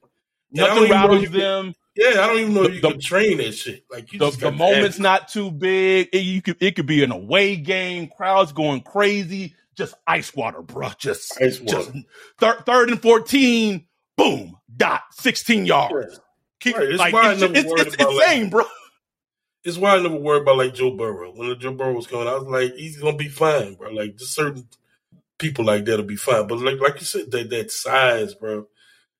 Nothing don't even know rattles can- them. Yeah, I don't even know The- if you the- can train that shit. Like you The, just the moment's not too big. It, you could it could be an away game, crowds going crazy. Just ice water, bro. Just Ice water. just third, third and fourteen. Boom, dot, sixteen yards. Right. Keep, Right, it's like why I never it's, worried it's about, like- insane, bro. It's why I never worried about like Joe Burrow. When the Joe Burrow was coming, I was like, he's gonna be fine, bro. Like just certain people like that'll be fine. But like like you said, that that size, bro,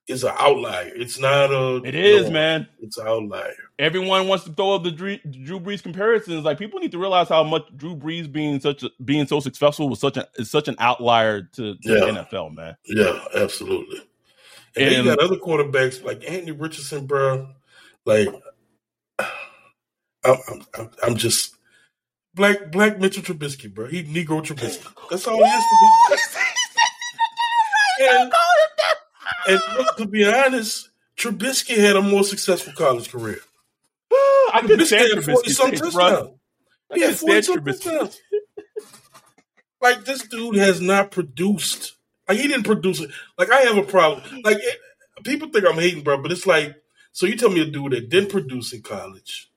is an outlier. It's not a It is, norm. man. It's an outlier. Everyone wants to throw up the Drew, Drew Brees comparisons. Like people need to realize how much Drew Brees being such a, being so successful was such an is such an outlier to, to Yeah. the NFL, man. Yeah, absolutely. And, And- you got other quarterbacks like Anthony Richardson, bro. Like, I'm, I'm, I'm just black, black Mitchell Trubisky, bro. He Negro Trubisky. That's all he is to me. and, and look, to be honest, Trubisky had a more successful college career. I could Trubisky stand had forty some touchdowns. I He had forty some touchdowns. Like this dude has not produced. Like he didn't produce it. Like I have a problem. Like it, people think I'm hating, bro, but it's like so you tell me a dude that didn't produce in college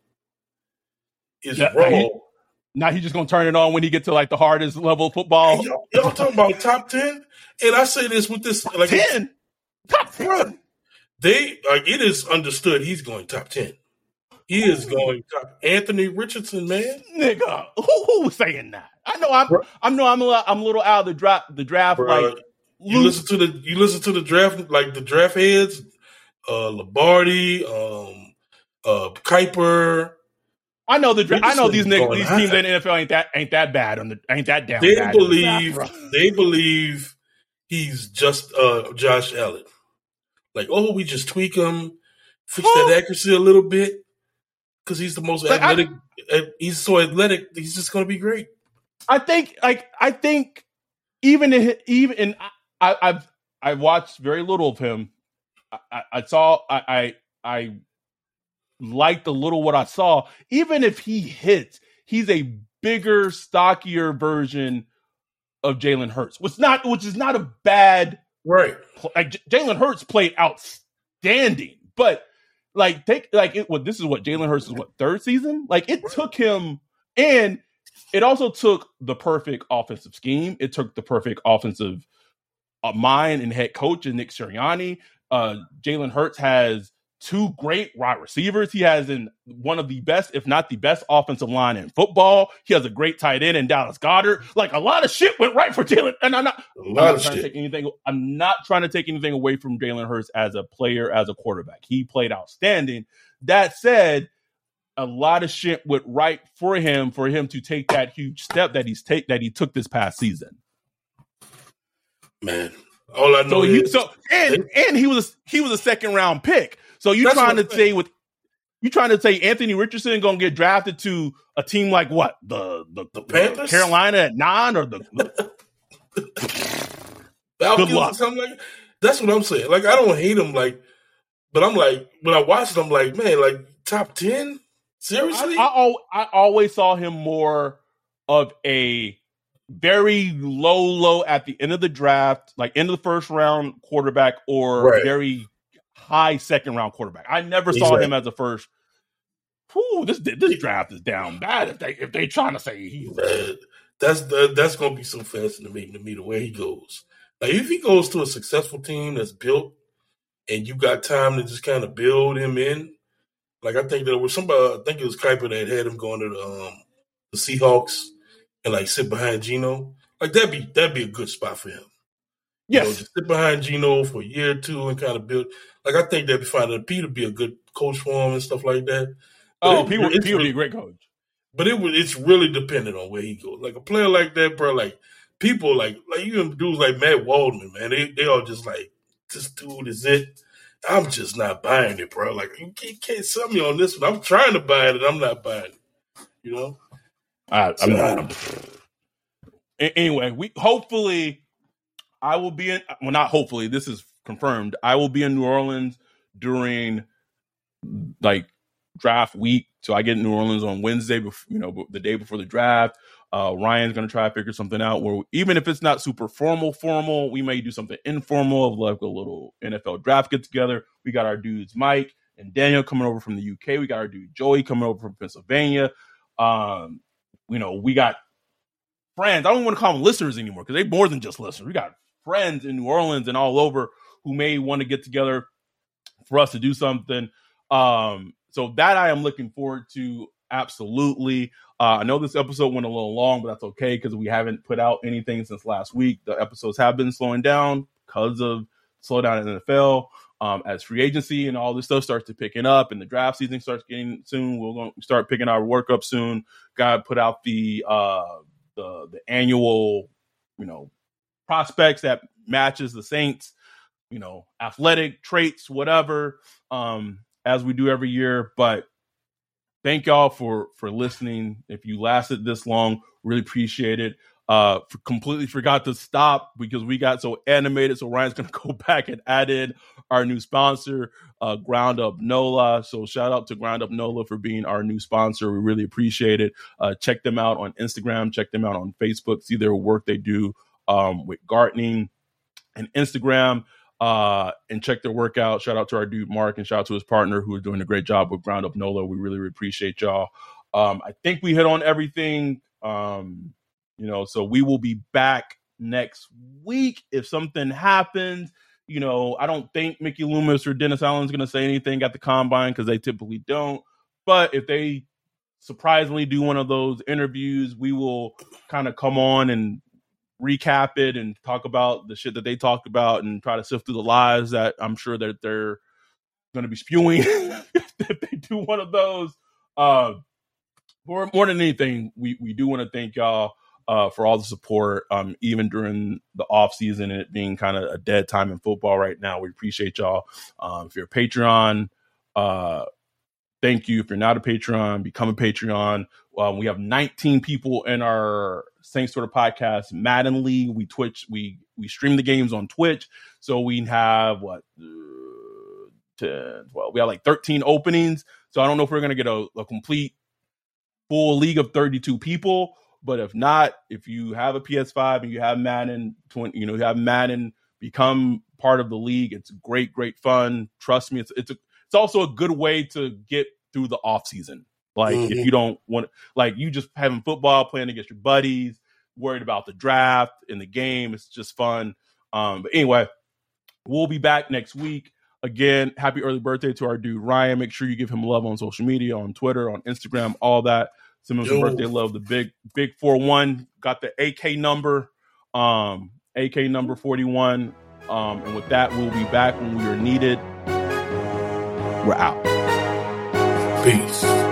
is Yeah, wrong. Now he's just gonna turn it on when he get to like the hardest level of football. Y'all, y'all talking about top ten? And I say this with this like ten, top ten. they like it is understood he's going top ten. He is going top. Anthony Richardson, man. Nigga, who who was saying that? I know I'm Bro. I know I'm a little, I'm a little out of the draft the draft Bro, like you loose. listen to the you listen to the draft like the draft heads. uh, Lombardi, um, uh, Kiper. I know the I know these niggas, these teams in the NFL ain't that ain't that bad on the ain't that down. They bad in the believe they believe he's just uh, Josh Allen. Like, oh, we just tweak him, fix that accuracy a little bit because he's the most Like, athletic. uh, he's so athletic. He's just going to be great. I think like I think even in, even in, I, I've I've watched very little of him. I, I, I saw I, I I liked a little what I saw. Even if he hits, he's a bigger, stockier version of Jalen Hurts, which not which is not a bad Right. like Jalen Hurts played outstanding, but like take like it. What this is what Jalen Hurts is what third season. Like it took him, and it also took the perfect offensive scheme. It took the perfect offensive uh, mind and head coach and Nick Sirianni. Uh, Jalen Hurts has two great wide receivers. He has in one of the best, if not the best, offensive line in football. He has a great tight end in Dallas Goedert. Like a lot of shit went right for Jalen. And I'm not, A I'm lot not of trying to shit. take anything. I'm not trying to take anything away from Jalen Hurts as a player, as a quarterback. He played outstanding. That said, a lot of shit went right for him for him to take that huge step that he's take that he took this past season. Man, all I know So is so and and he was he was a second round pick. So you trying to say with you trying to say Anthony Richardson gonna get drafted to a team like what the the, The Panthers? Carolina at nine or the, the Falcons Good luck. something like that. That's what I'm saying. Like I don't hate him, like, but I'm like when I watched him, I'm like, man, like top ten, seriously? I, I, al- I always saw him more of a very low, low at the end of the draft, like end of the first round quarterback, or Right. very high second round quarterback. I never saw Exactly. him as a first. Whew, this this draft is down bad. If they if they trying to say he's Man, that's that, that's gonna be so fascinating to me the way he goes. Like if he goes to a successful team that's built, and you got time to just kind of build him in. Like I think there was somebody, I think it was Kiper that had him going to the, um, the Seahawks and like sit behind Gino. Like that'd be that'd be a good spot for him. You know, yes, just sit behind Gino for a year or two and kind of build. Like I think that'd be fine. And Pete would be a good coach for him and stuff like that. But oh, it- he would, be a great coach. but it would it's really dependent on where he goes. Like a player like that, bro, like people like like even dudes like Matt Waldman, man, they they are just like this dude is it. I'm just not buying it, bro. Like you can't, can't sell me on this one. I'm trying to buy it and I'm not buying it. You know? I, So- I'm not. I'm- anyway, we hopefully I will be in. Well, not hopefully. This is confirmed. I will be in New Orleans during like draft week. So I get in New Orleans on Wednesday, before, you know, the day before the draft. Uh, Ryan's gonna try to figure something out where even if it's not super formal, formal, we may do something informal of like a little NFL draft get together. We got our dudes Mike and Daniel coming over from the UK. We got our dude Joey coming over from Pennsylvania. Um, you know, we got friends. I don't want to call them listeners anymore because they're more than just listeners. We got friends in New Orleans and all over who may want to get together for us to do something. Um, so that I am looking forward to absolutely. Uh, I know this episode went a little long, but that's okay because we haven't put out anything since last week. The episodes have been slowing down because of slowdown in the NFL. Um, as free agency and all this stuff starts to picking up and the draft season starts getting soon, we're going to start picking our work up soon. To put out the uh, the the annual, you know, prospects that matches the Saints, you know, athletic traits, whatever, um, as we do every year. But thank y'all for for listening. If you lasted this long, really appreciate it. Uh, for, completely forgot to stop because we got so animated. So Ryan's gonna go back and add in our new sponsor, uh, Ground Up Nola. So shout out to Ground Up Nola for being our new sponsor. We really appreciate it. Uh, check them out on Instagram. Check them out on Facebook. See their work they do um, with gardening and Instagram. Uh, and check their workout. Shout out to our dude Mark and shout out to his partner who is doing a great job with Ground Up Nola. We really, really appreciate y'all. Um, I think we hit on everything. Um, you know, so we will be back next week if something happens. You know, I don't think Mickey Loomis or Dennis Allen's going to say anything at the combine because they typically don't. But if they surprisingly do one of those interviews, we will kind of come on and recap it and talk about the shit that they talked about and try to sift through the lies that I'm sure that they're going to be spewing if they do one of those. Uh, more, more than anything, we, we do want to thank y'all uh, for all the support, um, even during the off season and it being kind of a dead time in football right now. We appreciate y'all. Um, if you're a Patreon, uh, thank you. If you're not a Patreon, become a Patreon. Um, we have 19 people in our same sort of podcast, Madden League. We Twitch, we we stream the games on Twitch. So we have what uh, 10, 12, we have like 13 openings. So I don't know if we're gonna get a, a complete full league of 32 people. But if not, if you have a PS5 and you have Madden, 20, you know, you have Madden, become part of the league. It's great, great fun. Trust me, it's it's a, it's also a good way to get through the off season. Like mm-hmm. if you don't want, like you just having football, playing against your buddies, worried about the draft in the game. It's just fun. Um, but anyway, we'll be back next week. Again, happy early birthday to our dude Ryan. Make sure you give him love on social media, on Twitter, on Instagram, all that. Send him birthday love. The big big four one got the AK number, um, AK number forty one. Um, and with that, we'll be back when we are needed. We're out. Peace.